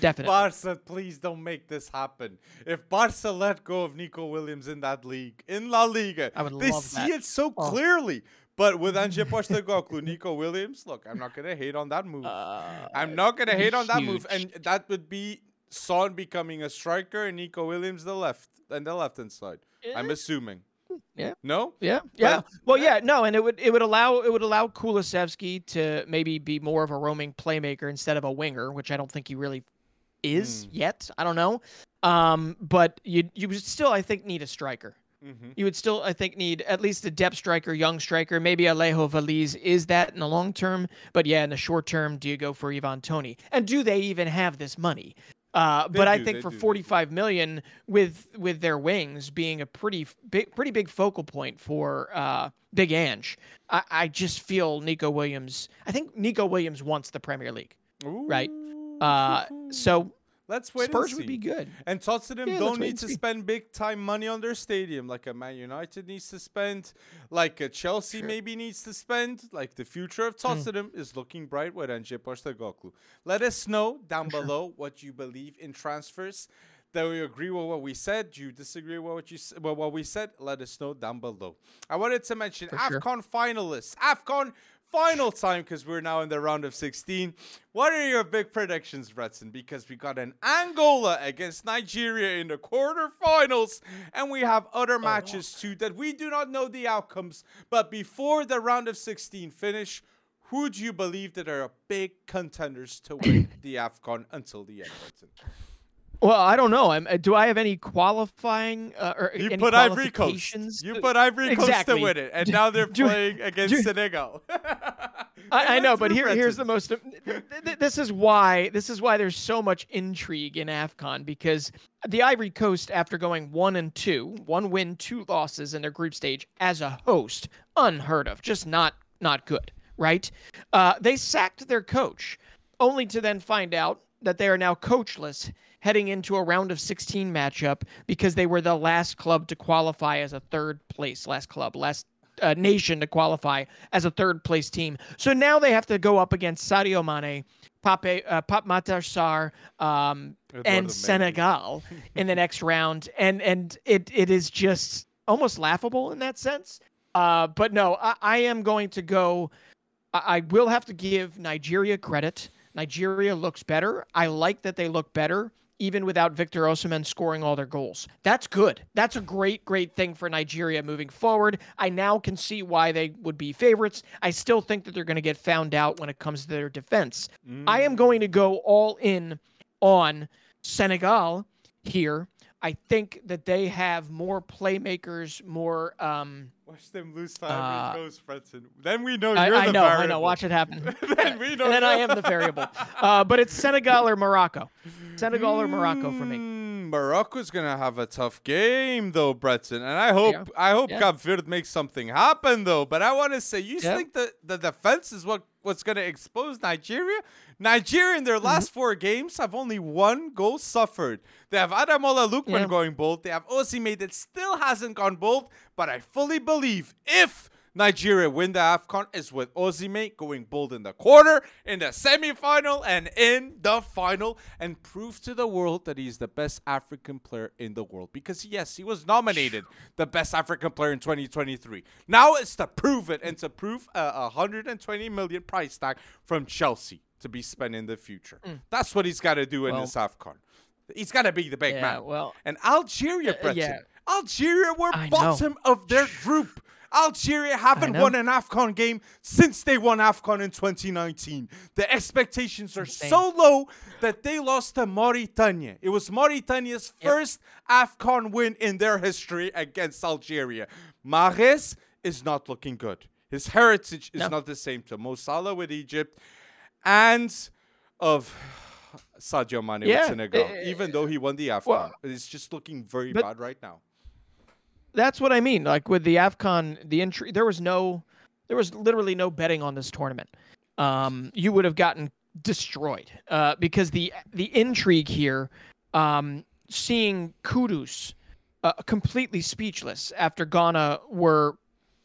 Definitely. Barca, please don't make this happen. If Barca let go of Nico Williams in that league, in La Liga, I would they love see that. it so Oh. clearly. But with Ange Postecoglou, Nico Williams, look, I'm not gonna hate on that move. Uh, I'm not gonna be hate on that move, and that would be Son becoming a striker and Nico Williams the left and the left hand side. I'm assuming. Yeah. No. yeah, yeah. But- Well, yeah, no, and it would it would allow it would allow Kulusevski to maybe be more of a roaming playmaker instead of a winger, which I don't think he really is Hmm. yet. I don't know. Um, but you you would still I think need a striker. Mm-hmm. You would still, I think, need at least a depth striker, young striker. Maybe Alejo Véliz is that in the long term, but yeah, in the short term, do you go for Ivan Toney? And do they even have this money? Uh, but I think for do, 45 million, with with their wings being a pretty big, pretty big focal point for uh, Big Ange, I, I just feel Nico Williams. I think Nico Williams wants the Premier League, right? Uh, so let's wait Spurs and see. would be good. And Tottenham Yeah, don't need to spend big time money on their stadium like a Man United needs to spend, like a Chelsea Sure. maybe needs to spend. Like the future of hmm. Tottenham is looking bright with Ange Postecoglou. Let us know down sure. below what you believe in transfers. Do you agree with what we said? Do you disagree with what you with what we said? Let us know down below. I wanted to mention For sure. AFCON finalists. AFCON final time because we're now in the round of 16. What are your big predictions, Bretson? Because we got an Angola against Nigeria in the quarterfinals, and we have other oh, matches too that we do not know the outcomes. But before the round of 16 finish, who do you believe that are big contenders to win the AFCON until the end, Bretson? Well, I don't know. I'm, uh, do I have any qualifying uh, or You any put Ivory Coast. You put Ivory Coast to win it, and now they're do- playing against do- Senegal. I, I know, but here, here's the most. th- th- This is why. This is why there's so much intrigue in Afcon because the Ivory Coast, after going one and two, one win, two losses in their group stage as a host, unheard of, just not not good, right? Uh, they sacked their coach, only to then find out that they are now coachless heading into a round of 16 matchup because they were the last club to qualify as a third place, last club, last uh, nation to qualify as a third place team. So now they have to go up against Sadio Mane, Pape, uh, Pape Matar Sarr, um, and Senegal in the next round, and and it it is just almost laughable in that sense. Uh, but no, I, I am going to go. I, I will have to give Nigeria credit. Nigeria looks better. I like that they look better, even without Victor Osimhen scoring all their goals. That's good. That's a great, great thing for Nigeria moving forward. I now can see why they would be favorites. I still think that they're going to get found out when it comes to their defense. I am mm. going to go all in on Senegal here. I think that they have more playmakers, more. Um, Watch them lose to Uh, Coast, Bretson. Then we know I, you're I the know, I know. Watch it happen. then we know. and then I am the variable. Uh, but it's Senegal or Morocco. Senegal or Morocco for me. Morocco's gonna have a tough game though, Breton, and I hope Yeah. I hope Yeah. Verde makes something happen though. But I want to say, you Yeah. think that the defense is what what's gonna expose Nigeria? Nigeria in their Mm-hmm. last four games have only one goal suffered. They have Ademola Lookman Yeah. going bold. They have Osimhen that still hasn't gone bold. But I fully believe if Nigeria win the AFCON is with Osimhen going bold in the quarter, in the semifinal, and in the final, and prove to the world that he's the best African player in the world. Because yes, he was nominated the best African player in 2023. Now it's to prove it and to prove a 120 million price tag from Chelsea to be spent in the future. That's what he's got to do in Well- this AFCON. He's got to be the big yeah, man. Well, and Algeria, uh, Breton, yeah. Algeria were I know. bottom of their group. Algeria haven't won an AFCON game since they won AFCON in 2019. The expectations are Insane. so low that they lost to Mauritania. It was Mauritania's Yep. first AFCON win in their history against Algeria. Mahrez is not looking good. His heritage is No. not the same to Mo Salah with Egypt and of Sadio Mane Yeah, with Senegal. eh, even though he won the AFCON, well, it's just looking very bad right now. That's what I mean. Like with the AFCON, the entry, there was no, there was literally no betting on this tournament. Um, you would have gotten destroyed uh, because the the intrigue here, um, seeing Kudus uh, completely speechless after Ghana were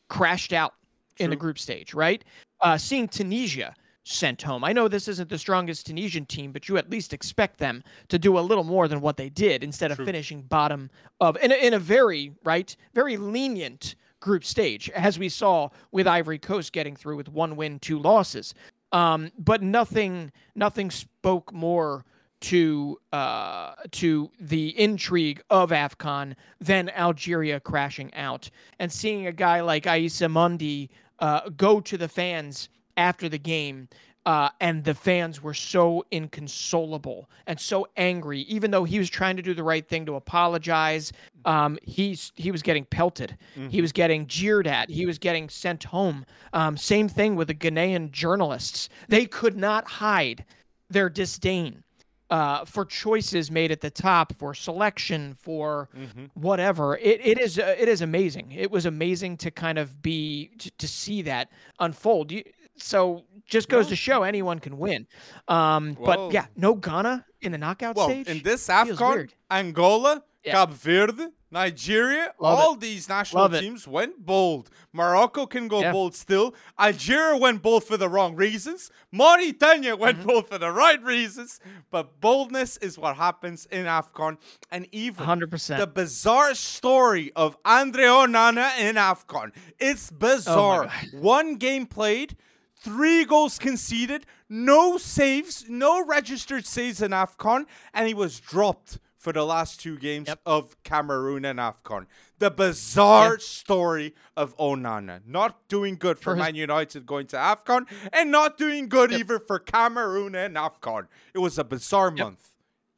crashed out in the group stage, right? Uh, seeing Tunisia sent home. I know this isn't the strongest Tunisian team, but you at least expect them to do a little more than what they did instead of True. finishing bottom of in a, in a very right, very lenient group stage, as we saw with Ivory Coast getting through with one win, two losses. Um, but nothing, nothing spoke more to uh, to the intrigue of AFCON than Algeria crashing out and seeing a guy like Aissa Mandi uh, go to the fans after the game. Uh, and the fans were so inconsolable and so angry, even though he was trying to do the right thing to apologize. Um, he's he was getting pelted. He was getting jeered at. He was getting sent home. Um, same thing with the Ghanaian journalists. They could not hide their disdain uh, for choices made at the top, for selection, for whatever. It, it is uh, it is amazing. It was amazing to kind of be to, to see that unfold. You, so just goes Yeah. to show anyone can win. Um, but yeah, no Ghana in the knockout Well, stage. in this AFCON. Angola, Yeah. Cape Verde, Nigeria, Love it. all these national Love it. teams went bold. Morocco can go Yeah. bold still. Algeria went bold for the wrong reasons. Mauritania went Mm-hmm. bold for the right reasons. But boldness is what happens in AFCON. And even 100%. the bizarre story of Andre Onana in AFCON. It's bizarre. God. One game played, three goals conceded, no saves, no registered saves in AFCON, and he was dropped for the last two games Yep. of Cameroon and AFCON. The bizarre Yep. story of Onana. Not doing good for, For Man United going to AFCON, and not doing good either for Cameroon and AFCON. It was a bizarre month.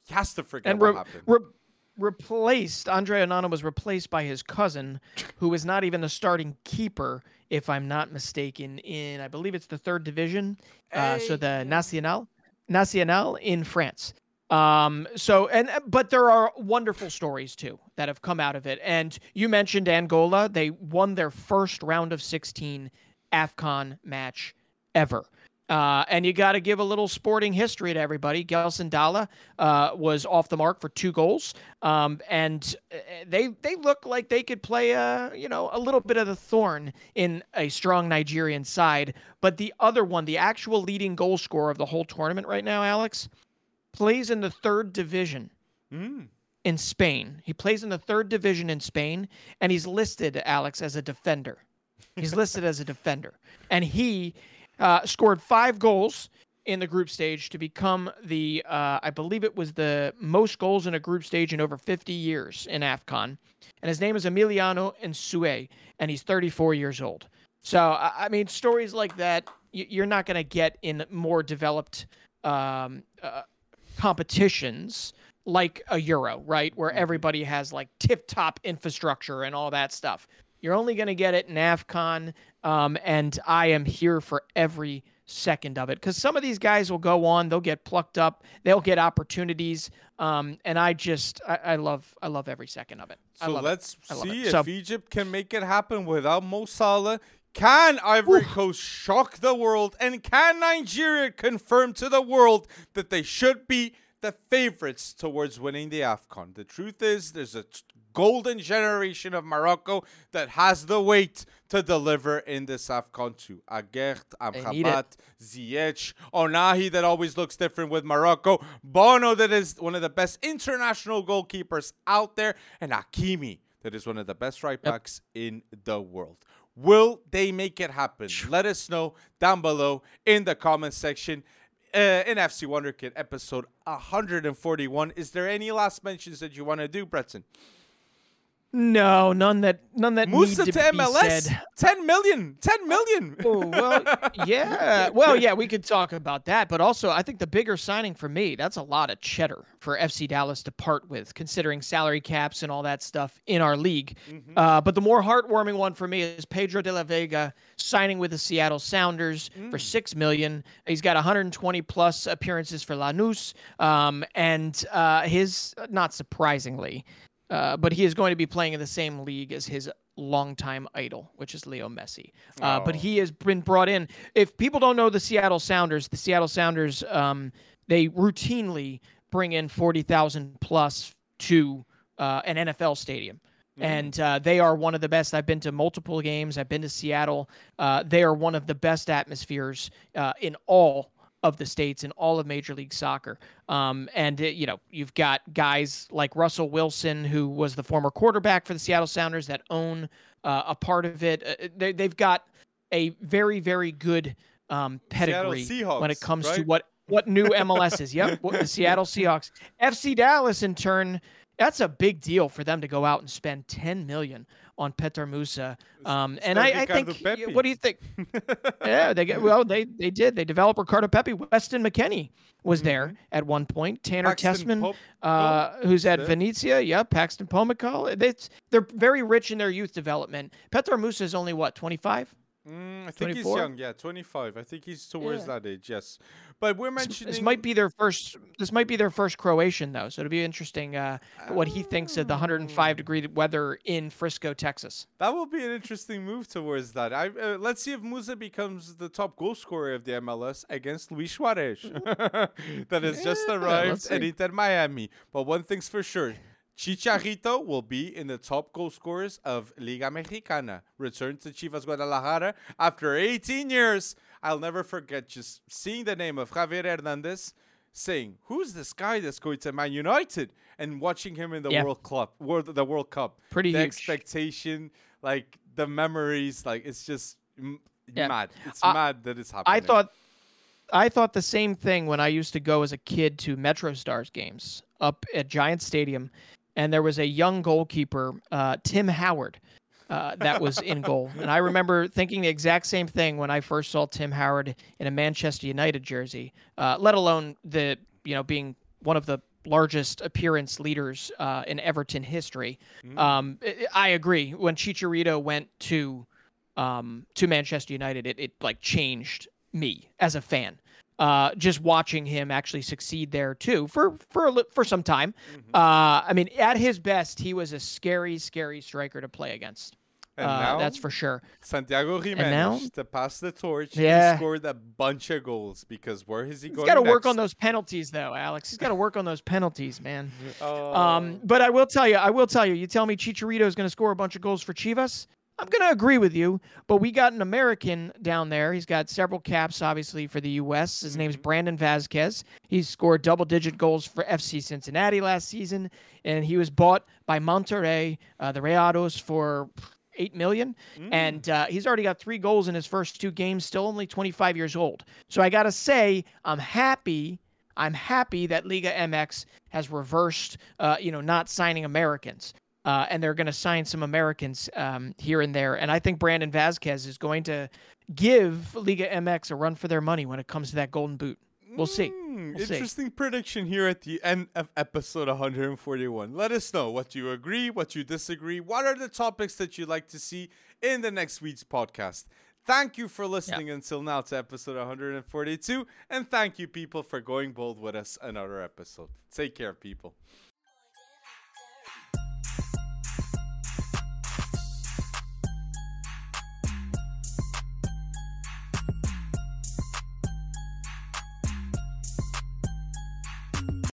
He has to forget and what re- happened. re- replaced Andre Onana was replaced by his cousin, who is not even the starting keeper, if I'm not mistaken. In I believe it's the third division, uh, so the Nacional, Nacional in France. Um, so and uh, but there are wonderful stories too that have come out of it. And you mentioned Angola; they won their first round of 16 AFCON match ever. Uh, and you got to give a little sporting history to everybody. Gelson Dala uh, was off the mark for two goals, um, and uh, they they look like they could play a you know a little bit of the thorn in a strong Nigerian side. But the other one, the actual leading goal scorer of the whole tournament right now, Alex, plays in the third division Mm. in Spain. He plays in the third division in Spain, and he's listed, Alex, as a defender. He's listed as a defender. And he uh, scored five goals in the group stage to become the, uh, I believe it was the most goals in a group stage in over 50 years in AFCON. And his name is Emiliano Nsue, and he's 34 years old. So, I I mean, stories like that, you're not going to get in more developed um, uh, competitions like a Euro, right? Where everybody has like tip top infrastructure and all that stuff. You're only going to get it in AFCON. Um, and I am here for every second of it because some of these guys will go on, they'll get plucked up, they'll get opportunities. Um, and I just, I, I love, I love every second of it. I So love it. let's I love see it. if So- Egypt can make it happen without Mo Salah. Can Ivory Coast shock the world? And can Nigeria confirm to the world that they should be the favorites towards winning the AFCON? The truth is, there's a golden generation of Morocco that has the weight to deliver in this AFCON too. Agert. Amrabat, Ziyech, Ounahi that always looks different with Morocco, Bono that is one of the best international goalkeepers out there, and Hakimi that is one of the best right backs in the world. Will they make it happen? Let us know down below in the comment section. Uh, in FC Wonderkid episode 141. Is there any last mentions that you want to do, Breton? No, none that none that Musa need to, to MLS, be said. 10 million, 10 million. Oh, well, yeah. Well, yeah, we could talk about that, but also I think the bigger signing for me, that's a lot of cheddar for FC Dallas to part with, considering salary caps and all that stuff in our league. Mm-hmm. Uh, but the more heartwarming one for me is Pedro de la Vega signing with the Seattle Sounders Mm. for six million. He's got 120 plus appearances for Lanús, um, and uh, his not surprisingly. Uh, but he is going to be playing in the same league as his longtime idol, which is Leo Messi. Uh, But Oh. he has been brought in. If people don't know the Seattle Sounders, the Seattle Sounders, um, they routinely bring in 40,000 plus to uh, an NFL stadium. And uh, they are one of the best. I've been to multiple games. I've been to Seattle. Uh, they are one of the best atmospheres uh, in all of the states in all of Major League Soccer. Um, and uh, you know, you've got guys like Russell Wilson, who was the former quarterback for the Seattle Sounders, that own uh, a part of it. Uh, they, they've got a very, very good um, pedigree when it Seahawks, comes to what what new MLS is. Yep, what- the Seattle Seahawks. FC Dallas, in turn, that's a big deal for them to go out and spend 10 million on Petar Musa. Um, and I, I think, what do you think? yeah, they get well. They they did. They developed Ricardo Pepi. Weston McKennie was there at one point. Tanner Mm-hmm. Paxton Tessmann, Pope- uh, who's at. Venezia. Yeah, Paxton Pomykal. It's, they're very rich in their youth development. Petar Musa is only what 25. Mm, I think he's young. Yeah, 25. I think he's towards Yeah. that age. Yes, but we're mentioning This might be their first. This might be their first Croatian though, so it'll be interesting uh, what he thinks of the 105 degree weather in Frisco, Texas. That will be an interesting move towards that. I uh, let's see if Musa becomes the top goal scorer of the MLS against Luis Suarez, that has just arrived let's at. Inter Miami. But one thing's for sure. Chicharito will be in the top goal scorers of Liga Mexicana. Returned to Chivas Guadalajara after 18 years. I'll never forget just seeing the name of Javier Hernandez, saying, "Who's this guy that's going to Man United?" and watching him in the Yeah. World Cup, World the World Cup. Pretty the huge. expectation, like the memories, like it's just m- Yeah. mad. It's I- mad that it's happening. I thought, I thought the same thing when I used to go as a kid to Metro Stars games up at Giant Stadium, and there was a young goalkeeper, uh, Tim Howard. Uh, that was in goal, and I remember thinking the exact same thing when I first saw Tim Howard in a Manchester United jersey. Uh, let alone the you know being one of the largest appearance leaders uh, in Everton history. Um, I- I agree. When Chicharito went to um, to Manchester United, it, it like changed me as a fan. Uh, just watching him actually succeed there too for for a, for some time. Uh, I mean, at his best, he was a scary, scary striker to play against. And uh, now that's for sure. Santiago Jimenez to pass the torch. Yeah. He scored a bunch of goals because where is he He's going? He's got to work on those penalties, though, Alex. He's got to work on those penalties, man. Oh. Um, but I will tell you, I will tell you. You tell me Chicharito is going to score a bunch of goals for Chivas. I'm going to agree with you. But we got an American down there. He's got several caps, obviously, for the U.S. His name's Brandon Vazquez. He scored double-digit goals for FC Cincinnati last season, and he was bought by Monterrey, uh, the Rayados, for eight million, and uh, he's already got three goals in his first two games. Still only 25 years old. So I gotta say, I'm happy. I'm happy that Liga MX has reversed, uh, you know, not signing Americans. Uh, and they're going to sign some Americans um, here and there. And I think Brandon Vazquez is going to give Liga MX a run for their money when it comes to that golden boot. We'll see. Mm, We'll see. interesting prediction here at the end of episode 141. Let us know what you agree, what you disagree. What are the topics that you'd like to see in the next week's podcast? Thank you for listening until now to episode 142. And thank you, people, for going bold with us another episode. Take care, people.